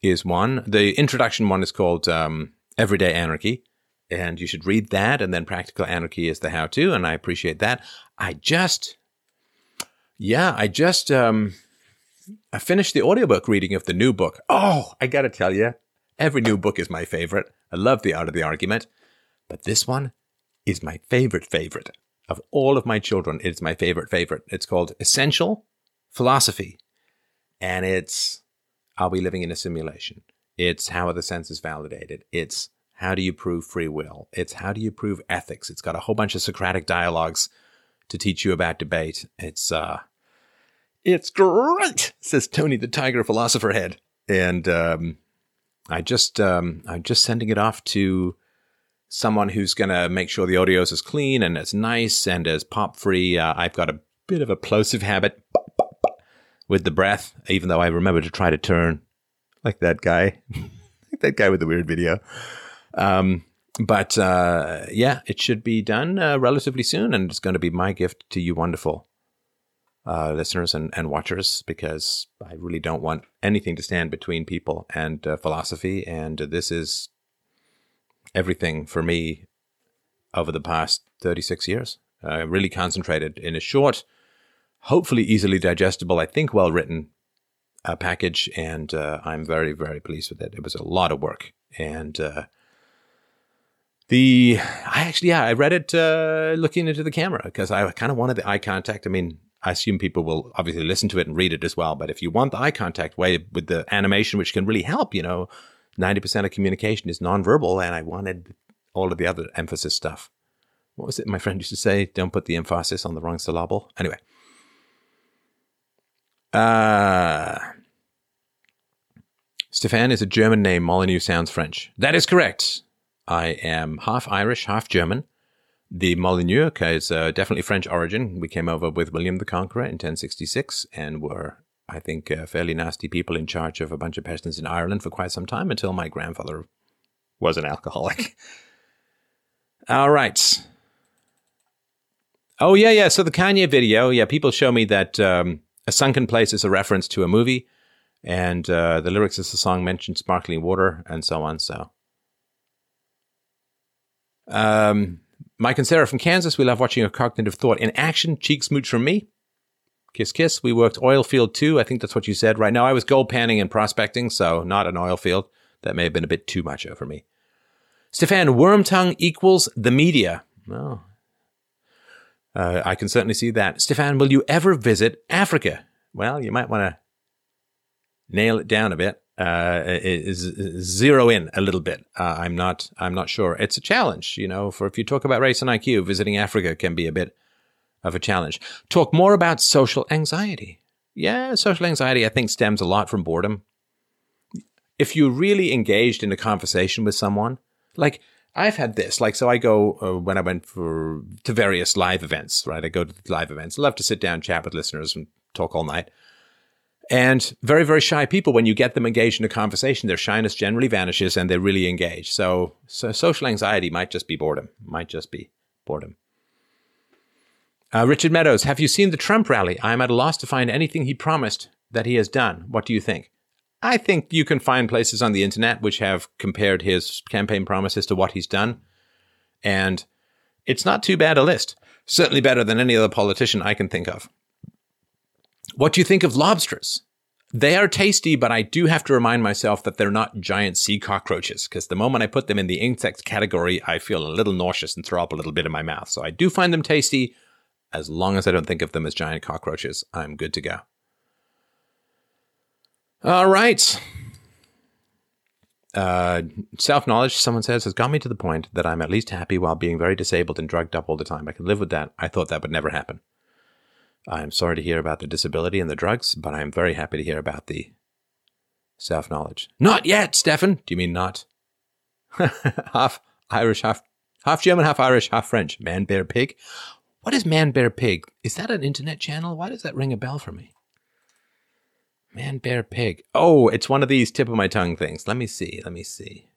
Speaker 1: is one. The introduction one is called um, Everyday Anarchy. And you should read that. And then Practical Anarchy is the how to. And I appreciate that. I just, yeah, I just, um, I finished the audiobook reading of the new book. Oh, I gotta tell you, every new book is my favorite. I love The Art of the Argument. But this one is my favorite favorite. Of all of my children, it's my favorite favorite. It's called Essential Philosophy. And it's Are we living in a simulation? It's how are the senses validated? It's how do you prove free will? It's how do you prove ethics? It's got a whole bunch of Socratic dialogues to teach you about debate. It's uh it's great, says Tony the Tiger Philosopher Head. And um, I just um, I'm just sending it off to someone who's going to make sure the audio is as clean and as nice and as pop free. Uh, I've got a bit of a plosive habit with the breath, even though I remember to try to turn like that guy, like that guy with the weird video. Um, but uh, yeah, it should be done uh, relatively soon, and it's going to be my gift to you, wonderful uh, listeners and, and watchers because I really don't want anything to stand between people and uh, philosophy. And this is everything for me over the past 36 years. Uh, really concentrated in a short, hopefully easily digestible, I think well written uh, package. And uh, I'm very, very pleased with it. It was a lot of work. And uh, the I actually yeah I read it uh, looking into the camera because I kind of wanted the eye contact. I mean I assume people will obviously listen to it and read it as well. But if you want the eye contact way with the animation, which can really help, you know, 90% of communication is nonverbal. And I wanted all of the other emphasis stuff. What was it my friend used to say? Don't put the emphasis on the wrong syllable. Anyway. Uh, Stefan is a German name. Molyneux sounds French. That is correct. I am half Irish, half German. The Molyneux is uh, definitely French origin. We came over with William the Conqueror in 1066 and were, I think, uh, fairly nasty people in charge of a bunch of peasants in Ireland for quite some time until my grandfather was an alcoholic. All right. Oh, yeah, yeah. So the Kanye video, yeah, people show me that um, A Sunken Place is a reference to a movie, and uh, the lyrics of the song mention sparkling water and so on. So. Um, Mike and Sarah from Kansas, we love watching a cognitive thought in action. Cheek smooch from me. Kiss, kiss. We worked oil field too. I think that's what you said right now. I was gold panning and prospecting, so not an oil field. That may have been a bit too much for me. Stefan, Wormtongue equals the media. Well, uh, I can certainly see that. Stefan, will you ever visit Africa? Well, you might want to nail it down a bit uh, is, zero in a little bit. Uh, I'm not. I'm not sure. It's a challenge, you know. For if you talk about race and IQ, visiting Africa can be a bit of a challenge. Talk more about social anxiety. Yeah, social anxiety. I think stems a lot from boredom. If you're really engaged in a conversation with someone, like I've had this, like so, I go uh, when I went for to various live events. Right, I go to live events. Love to sit down, chat with listeners, and talk all night. And very, very shy people, when you get them engaged in a conversation, their shyness generally vanishes and they really engage. So, so social anxiety might just be boredom, might just be boredom. Uh, Richard Meadows, have you seen the Trump rally? I am at a loss to find anything he promised that he has done. What do you think? I think you can find places on the internet which have compared his campaign promises to what he's done. And it's not too bad a list. Certainly better than any other politician I can think of. What do you think of lobsters? They are tasty, but I do have to remind myself that they're not giant sea cockroaches, because the moment I put them in the insect category, I feel a little nauseous and throw up a little bit in my mouth. So I do find them tasty. As long as I don't think of them as giant cockroaches, I'm good to go. All right. Uh, Self knowledge, someone says, has got me to the point that I'm at least happy while being very disabled and drugged up all the time. I can live with that. I thought that would never happen. I'm sorry to hear about the disability and the drugs, but I'm very happy to hear about the self knowledge. Not yet, Stefan. Do you mean not? half Irish, half half German, half Irish, half French. Man, bear, pig. What is man, bear, pig? Is that an internet channel? Why does that ring a bell for me? Man, bear, pig. Oh, it's one of these tip of my tongue things. Let me see. Let me see.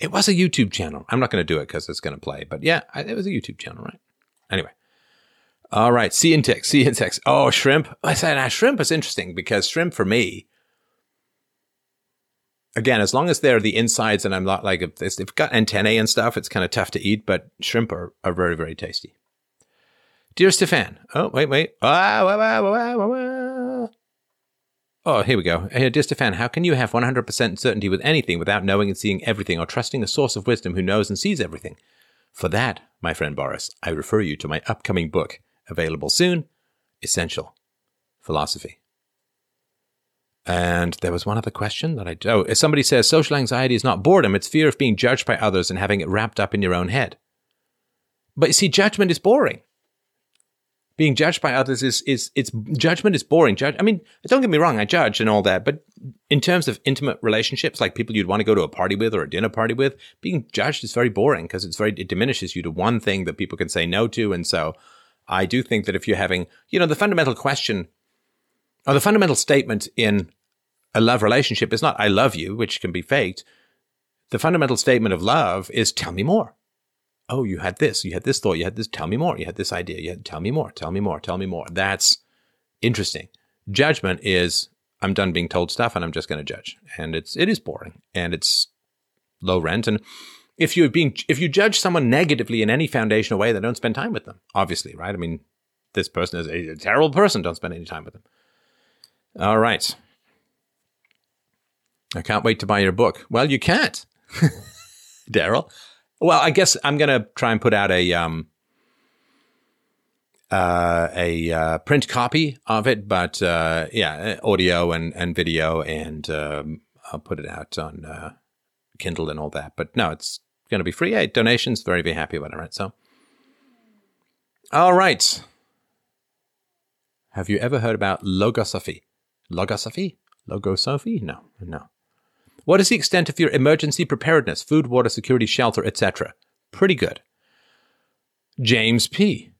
Speaker 1: It was a YouTube channel. I'm not going to do it because it's going to play, but yeah, it was a YouTube channel, right? Anyway. All right. Sea insects, sea insects. Oh, shrimp. I said, ah, shrimp is interesting because shrimp for me, again, as long as they're the insides and I'm not like, if they've got antennae and stuff, it's kind of tough to eat, but shrimp are, are very, very tasty. Dear Stefan. Oh, wait, wait. Ah, wah, wah, wah, Oh, here we go. Hey, dear how can you have 100% certainty with anything without knowing and seeing everything or trusting a source of wisdom who knows and sees everything? For that, my friend Boris, I refer you to my upcoming book, available soon Essential Philosophy. And there was one other question that I. Oh, somebody says social anxiety is not boredom, it's fear of being judged by others and having it wrapped up in your own head. But you see, judgment is boring being judged by others is is it's judgment is boring. Judge, I mean, don't get me wrong, I judge and all that, but in terms of intimate relationships, like people you'd want to go to a party with or a dinner party with, being judged is very boring because it's very it diminishes you to one thing that people can say no to, and so I do think that if you're having, you know, the fundamental question or the fundamental statement in a love relationship is not "I love you," which can be faked. The fundamental statement of love is "Tell me more." Oh, you had this, you had this thought, you had this, tell me more, you had this idea, you had, tell me more, tell me more, tell me more. That's interesting. Judgment is I'm done being told stuff and I'm just going to judge. And it's it is boring and it's low rent. And if you're being if you judge someone negatively in any foundational way, then don't spend time with them. Obviously, right? I mean, this person is a, terrible person. Don't spend any time with them. All right. I can't wait to buy your book. Well, you can't, Daryl. Well, I guess I'm going to try and put out a um, uh, a uh, print copy of it, but uh, yeah, audio and, and video, and um, I'll put it out on uh, Kindle and all that. But no, it's going to be free. Donations, very, very happy about it, right? So, all right. Have you ever heard about logosophy? Logosophy? Logosophy? No, no. What is the extent of your emergency preparedness, food, water, security, shelter, etc.? Pretty good. James P.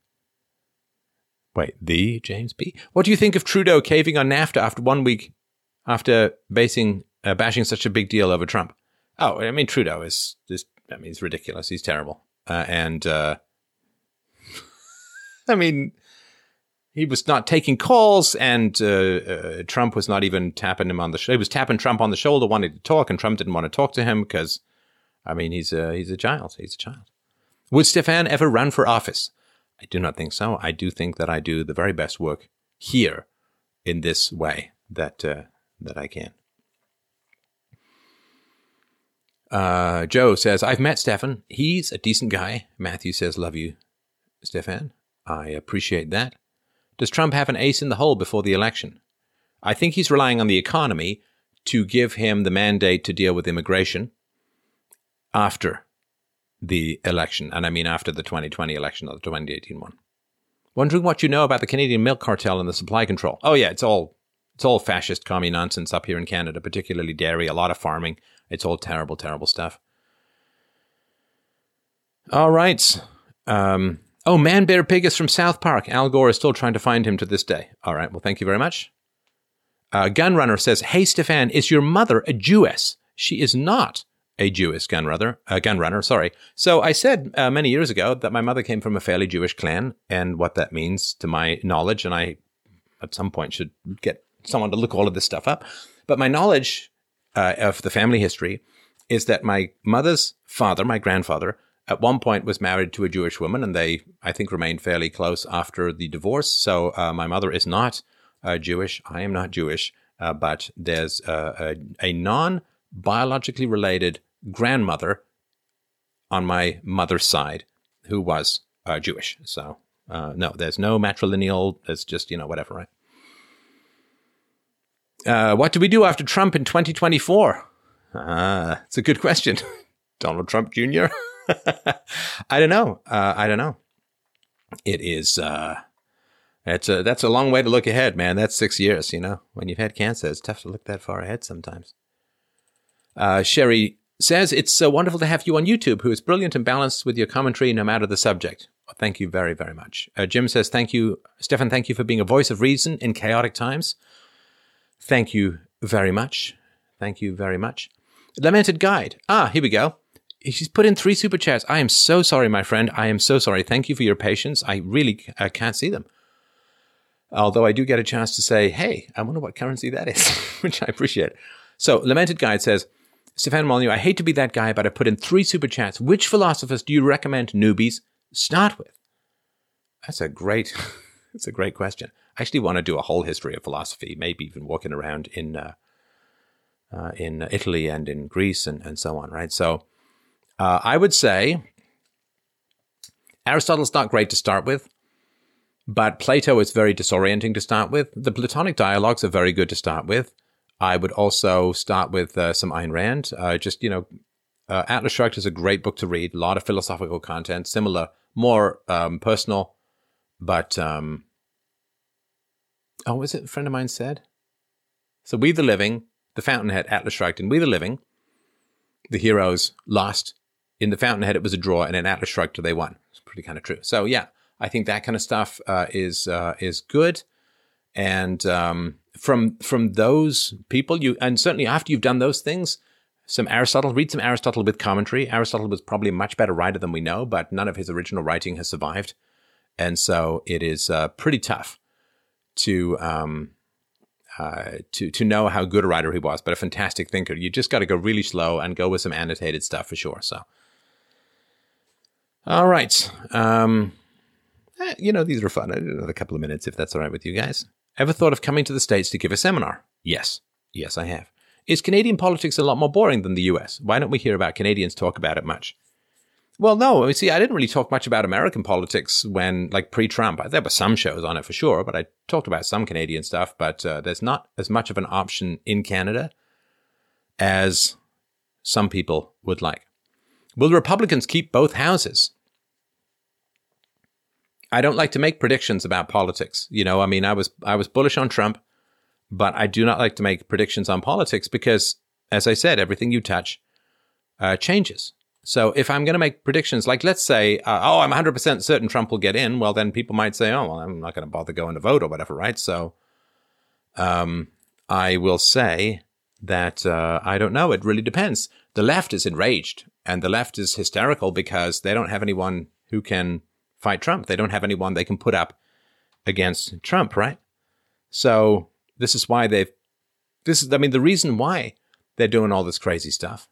Speaker 1: Wait, the James P. What do you think of Trudeau caving on NAFTA after one week after basing uh, bashing such a big deal over Trump? Oh, I mean Trudeau is just I mean he's ridiculous. He's terrible. Uh, and uh, I mean he was not taking calls, and uh, uh, Trump was not even tapping him on the. Sh- he was tapping Trump on the shoulder, wanting to talk, and Trump didn't want to talk to him because, I mean, he's a he's a child. He's a child. Would Stefan ever run for office? I do not think so. I do think that I do the very best work here, in this way that uh, that I can. Uh, Joe says, I've met Stefan. He's a decent guy. Matthew says, Love you, Stefan. I appreciate that. Does Trump have an ace in the hole before the election? I think he's relying on the economy to give him the mandate to deal with immigration after the election. And I mean after the 2020 election or the 2018 one. Wondering what you know about the Canadian milk cartel and the supply control. Oh yeah, it's all it's all fascist commie nonsense up here in Canada, particularly dairy, a lot of farming. It's all terrible, terrible stuff. All right. Um, Oh, Man Bear Pig is from South Park. Al Gore is still trying to find him to this day. All right. Well, thank you very much. Uh, Gunrunner says, Hey, Stefan, is your mother a Jewess? She is not a Jewish gunrunner, uh, gunrunner, sorry. So I said uh, many years ago that my mother came from a fairly Jewish clan and what that means to my knowledge. And I, at some point, should get someone to look all of this stuff up. But my knowledge uh, of the family history is that my mother's father, my grandfather, at one point was married to a Jewish woman, and they, I think, remained fairly close after the divorce. So uh, my mother is not uh, Jewish. I am not Jewish, uh, but there's a, a non biologically related grandmother on my mother's side who was uh, Jewish. So uh, no, there's no matrilineal. There's just you know whatever, right? Uh, what do we do after Trump in 2024? Ah, it's a good question. Donald Trump Jr. I don't know. Uh, I don't know. It is. Uh, that's a that's a long way to look ahead, man. That's six years. You know, when you've had cancer, it's tough to look that far ahead sometimes. Uh, Sherry says it's so wonderful to have you on YouTube, who is brilliant and balanced with your commentary, no matter the subject. Thank you very very much. Uh, Jim says thank you, Stefan. Thank you for being a voice of reason in chaotic times. Thank you very much. Thank you very much. Lamented Guide. Ah, here we go she's put in three super chats. I am so sorry, my friend. I am so sorry. Thank you for your patience. I really I can't see them. Although I do get a chance to say, hey, I wonder what currency that is, which I appreciate. So, Lamented Guide says, Stefan Molyneux, I hate to be that guy, but I put in three super chats. Which philosophers do you recommend newbies start with? That's a great, that's a great question. I actually want to do a whole history of philosophy, maybe even walking around in, uh, uh, in Italy and in Greece and, and so on, right? So, uh, I would say Aristotle's not great to start with, but Plato is very disorienting to start with. The Platonic dialogues are very good to start with. I would also start with uh, some Ayn Rand. Uh, just, you know, uh, Atlas Shrugged is a great book to read, a lot of philosophical content, similar, more um, personal, but. Um, oh, was it a friend of mine said? So, We the Living, The Fountainhead, Atlas Shrugged, and We the Living, the heroes lost in the Fountainhead, it was a draw, and in Atlas Shrugged, they won. It's pretty kind of true. So yeah, I think that kind of stuff uh, is uh, is good. And um, from from those people, you and certainly after you've done those things, some Aristotle, read some Aristotle with commentary. Aristotle was probably a much better writer than we know, but none of his original writing has survived, and so it is uh, pretty tough to um, uh, to to know how good a writer he was, but a fantastic thinker. You just got to go really slow and go with some annotated stuff for sure. So all right. Um, eh, you know, these are fun. Another couple of minutes, if that's all right with you guys. Ever thought of coming to the States to give a seminar? Yes. Yes, I have. Is Canadian politics a lot more boring than the US? Why don't we hear about Canadians talk about it much? Well, no. See, I didn't really talk much about American politics when, like, pre-Trump. There were some shows on it for sure, but I talked about some Canadian stuff. But uh, there's not as much of an option in Canada as some people would like. Will Republicans keep both houses? I don't like to make predictions about politics. You know, I mean, I was I was bullish on Trump, but I do not like to make predictions on politics because as I said, everything you touch uh, changes. So if I'm going to make predictions, like let's say, uh, oh, I'm 100% certain Trump will get in, well, then people might say, oh, well, I'm not going to bother going to vote or whatever, right? So um, I will say that uh, I don't know. It really depends. The left is enraged and the left is hysterical because they don't have anyone who can fight Trump. They don't have anyone they can put up against Trump, right? So this is why they've, this is, I mean, the reason why they're doing all this crazy stuff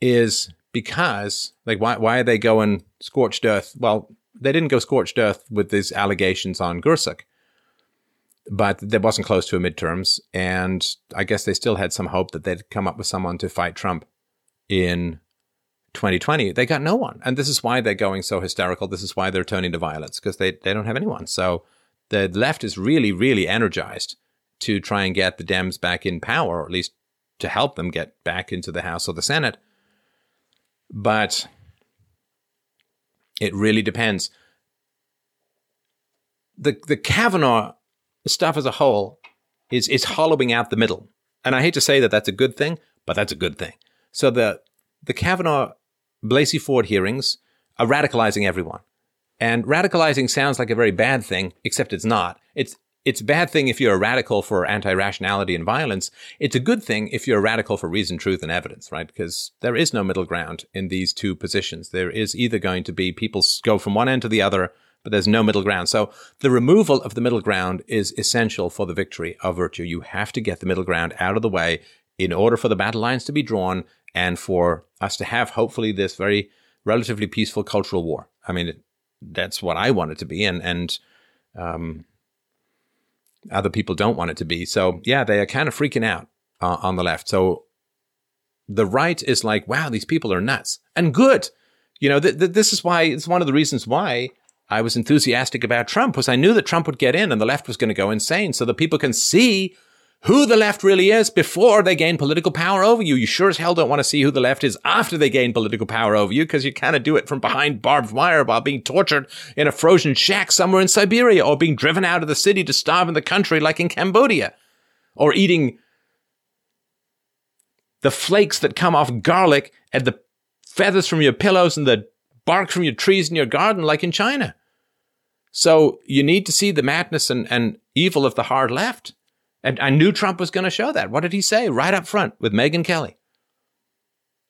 Speaker 1: is because, like, why, why are they going scorched earth? Well, they didn't go scorched earth with these allegations on Gorsuch, but there wasn't close to a midterms. And I guess they still had some hope that they'd come up with someone to fight Trump in 2020. They got no one. And this is why they're going so hysterical. This is why they're turning to violence because they, they don't have anyone. So the left is really, really energized to try and get the Dems back in power, or at least to help them get back into the House or the Senate. But it really depends. The the Kavanaugh stuff as a whole is is hollowing out the middle, and I hate to say that that's a good thing, but that's a good thing. So the the Kavanaugh Blasey Ford hearings are radicalizing everyone, and radicalizing sounds like a very bad thing, except it's not. It's it's a bad thing if you're a radical for anti-rationality and violence. It's a good thing if you're a radical for reason, truth, and evidence, right? Because there is no middle ground in these two positions. There is either going to be people go from one end to the other, but there's no middle ground. So the removal of the middle ground is essential for the victory of virtue. You have to get the middle ground out of the way in order for the battle lines to be drawn and for us to have hopefully this very relatively peaceful cultural war. I mean, it, that's what I want it to be, and and um, other people don't want it to be. So yeah, they are kind of freaking out uh, on the left. So the right is like, wow, these people are nuts and good. You know, th- th- this is why it's one of the reasons why I was enthusiastic about Trump was I knew that Trump would get in and the left was going to go insane so that people can see who the left really is before they gain political power over you. You sure as hell don't want to see who the left is after they gain political power over you because you kind of do it from behind barbed wire while being tortured in a frozen shack somewhere in Siberia or being driven out of the city to starve in the country like in Cambodia or eating the flakes that come off garlic and the feathers from your pillows and the bark from your trees in your garden like in China. So you need to see the madness and, and evil of the hard left. And I knew Trump was going to show that. What did he say right up front with Megyn Kelly?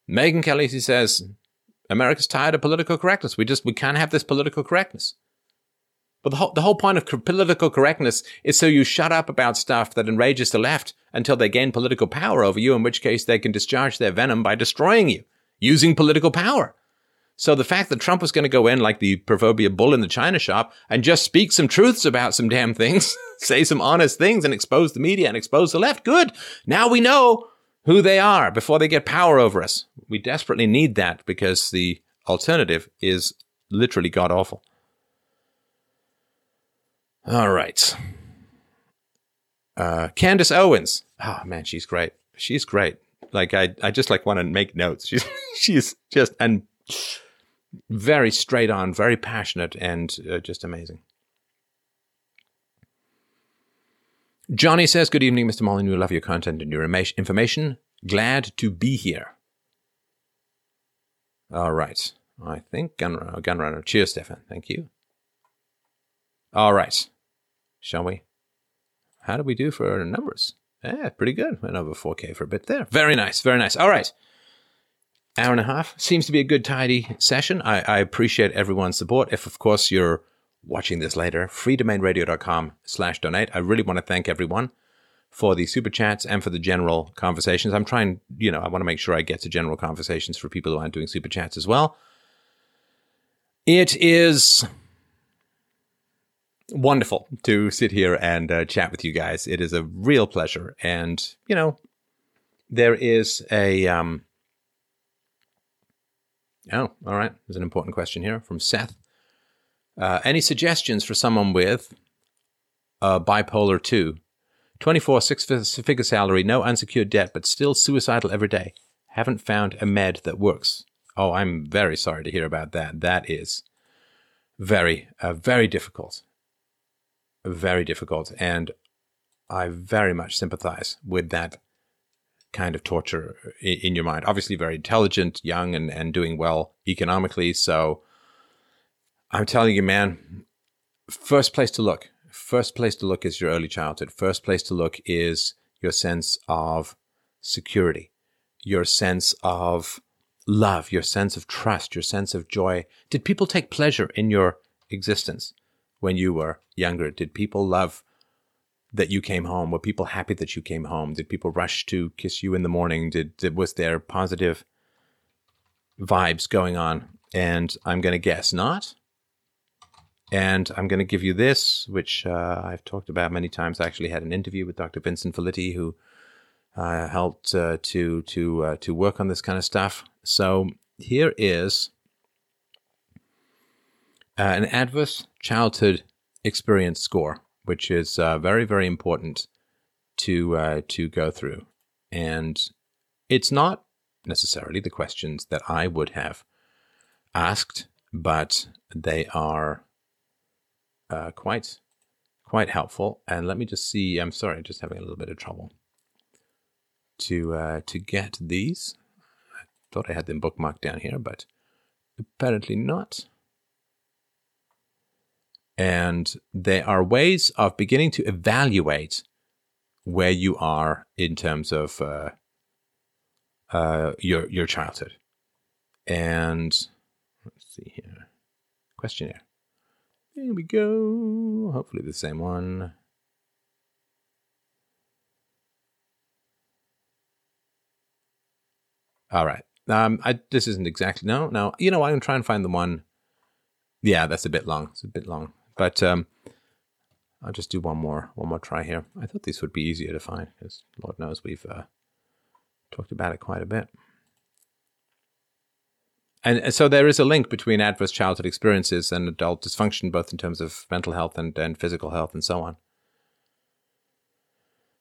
Speaker 1: Megyn Kelly, he says, America's tired of political correctness. We just, we can't have this political correctness. But the whole, the whole point of political correctness is so you shut up about stuff that enrages the left until they gain political power over you, in which case they can discharge their venom by destroying you using political power. So the fact that Trump was going to go in like the proverbial bull in the china shop and just speak some truths about some damn things, say some honest things and expose the media and expose the left, good. Now we know who they are before they get power over us. We desperately need that because the alternative is literally god awful. All right. Uh, Candace Owens. Oh man, she's great. She's great. Like I, I just like want to make notes. She's, she's just and very straight on, very passionate, and uh, just amazing. Johnny says, Good evening, Mr. Molyneux. Love your content and your information. Glad to be here. All right. I think Gunrunner. Gunrunner. Cheers, Stefan. Thank you. All right. Shall we? How do we do for numbers? Yeah, pretty good. Went over 4K for a bit there. Very nice. Very nice. All right hour and a half seems to be a good tidy session. I, I appreciate everyone's support. If of course you're watching this later, freedomainradio.com slash donate. I really want to thank everyone for the super chats and for the general conversations. I'm trying, you know, I want to make sure I get to general conversations for people who aren't doing super chats as well. It is wonderful to sit here and uh, chat with you guys. It is a real pleasure. And, you know, there is a, um, Oh, all right. There's an important question here from Seth. Uh, any suggestions for someone with bipolar 2? 24 six figure salary, no unsecured debt, but still suicidal every day. Haven't found a med that works. Oh, I'm very sorry to hear about that. That is very, uh, very difficult. Very difficult. And I very much sympathize with that kind of torture in, your mind. Obviously, very intelligent, young, and, and doing well economically. So I'm telling you, man, first place to look. First place to look is your early childhood. First place to look is your sense of security, your sense of love, your sense of trust, your sense of joy. Did people take pleasure in your existence when you were younger? Did people love that you came home? Were people happy that you came home? Did people rush to kiss you in the morning? Did, did was there positive vibes going on? And I'm going to guess not. And I'm going to give you this, which uh, I've talked about many times. I actually had an interview with Dr. Vincent Felitti, who uh, helped uh, to to uh, to work on this kind of stuff. So here is uh, an adverse childhood experience score, which is uh, very very important to to go through, and it's not necessarily the questions that I would have asked, but they are uh, quite quite helpful. And let me just see. I'm sorry, just having a little bit of trouble to uh, to get these. I thought I had them bookmarked down here, but apparently not. And there are ways of beginning to evaluate where you are in terms of uh, uh, your your childhood. And let's see here, questionnaire. Here we go. Hopefully the same one. All right. Um, I, this isn't exactly no, no. You know, I'm try and find the one. Yeah, that's a bit long. It's a bit long, but um, I'll just do one more, one more try here. I thought these would be easier to find, because Lord knows we've uh, talked about it quite a bit. And so there is a link between adverse childhood experiences and adult dysfunction, both in terms of mental health and, and physical health and so on.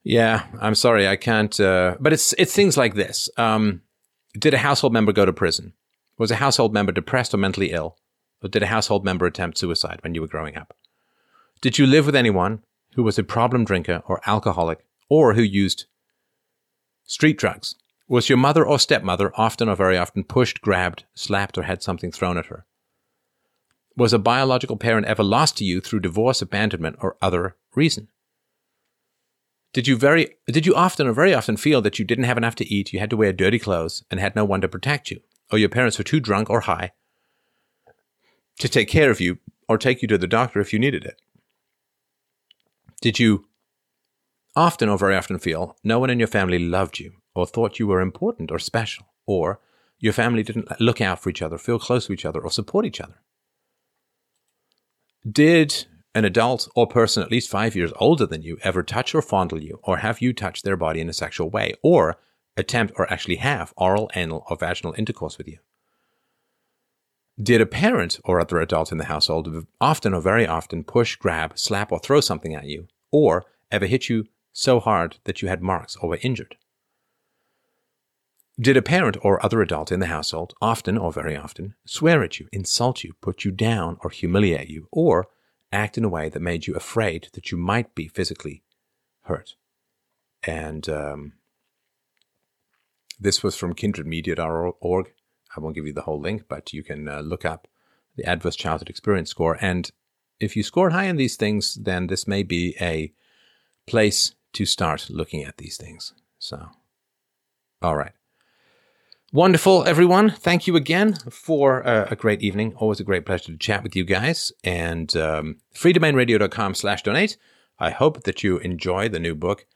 Speaker 1: Yeah, I'm sorry, I can't. Uh, but it's it's things like this. Um, did a household member go to prison? Was a household member depressed or mentally ill? Or did a household member attempt suicide when you were growing up? Did you live with anyone who was a problem drinker or alcoholic or who used street drugs? Was your mother or stepmother often or very often pushed, grabbed, slapped, or had something thrown at her? Was a biological parent ever lost to you through divorce, abandonment, or other reason? Did you very did you often or very often feel that you didn't have enough to eat, you had to wear dirty clothes, and had no one to protect you, or your parents were too drunk or high to take care of you or take you to the doctor if you needed it? Did you often or very often feel no one in your family loved you or thought you were important or special, or your family didn't look out for each other, feel close to each other, or support each other? Did an adult or person at least five years older than you ever touch or fondle you, or have you touch their body in a sexual way, or attempt or actually have oral, anal, or vaginal intercourse with you? Did a parent or other adult in the household often or very often push, grab, slap, or throw something at you, or ever hit you so hard that you had marks or were injured? Did a parent or other adult in the household, often or very often, swear at you, insult you, put you down, or humiliate you, or act in a way that made you afraid that you might be physically hurt? And um, this was from kindredmedia.org. I won't give you the whole link, but you can uh, look up the Adverse Childhood Experience Score. And if you scored high in these things, then this may be a place to start looking at these things. So, all right. Wonderful, everyone. Thank you again for uh, a great evening. Always a great pleasure to chat with you guys. And um, freedomainradio.com slash donate. I hope that you enjoy the new book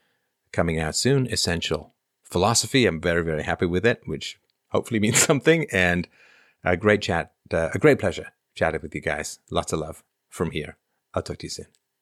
Speaker 1: coming out soon, Essential Philosophy. I'm very, very happy with it, which hopefully means something. And a great chat, uh, a great pleasure chatting with you guys. Lots of love from here. I'll talk to you soon.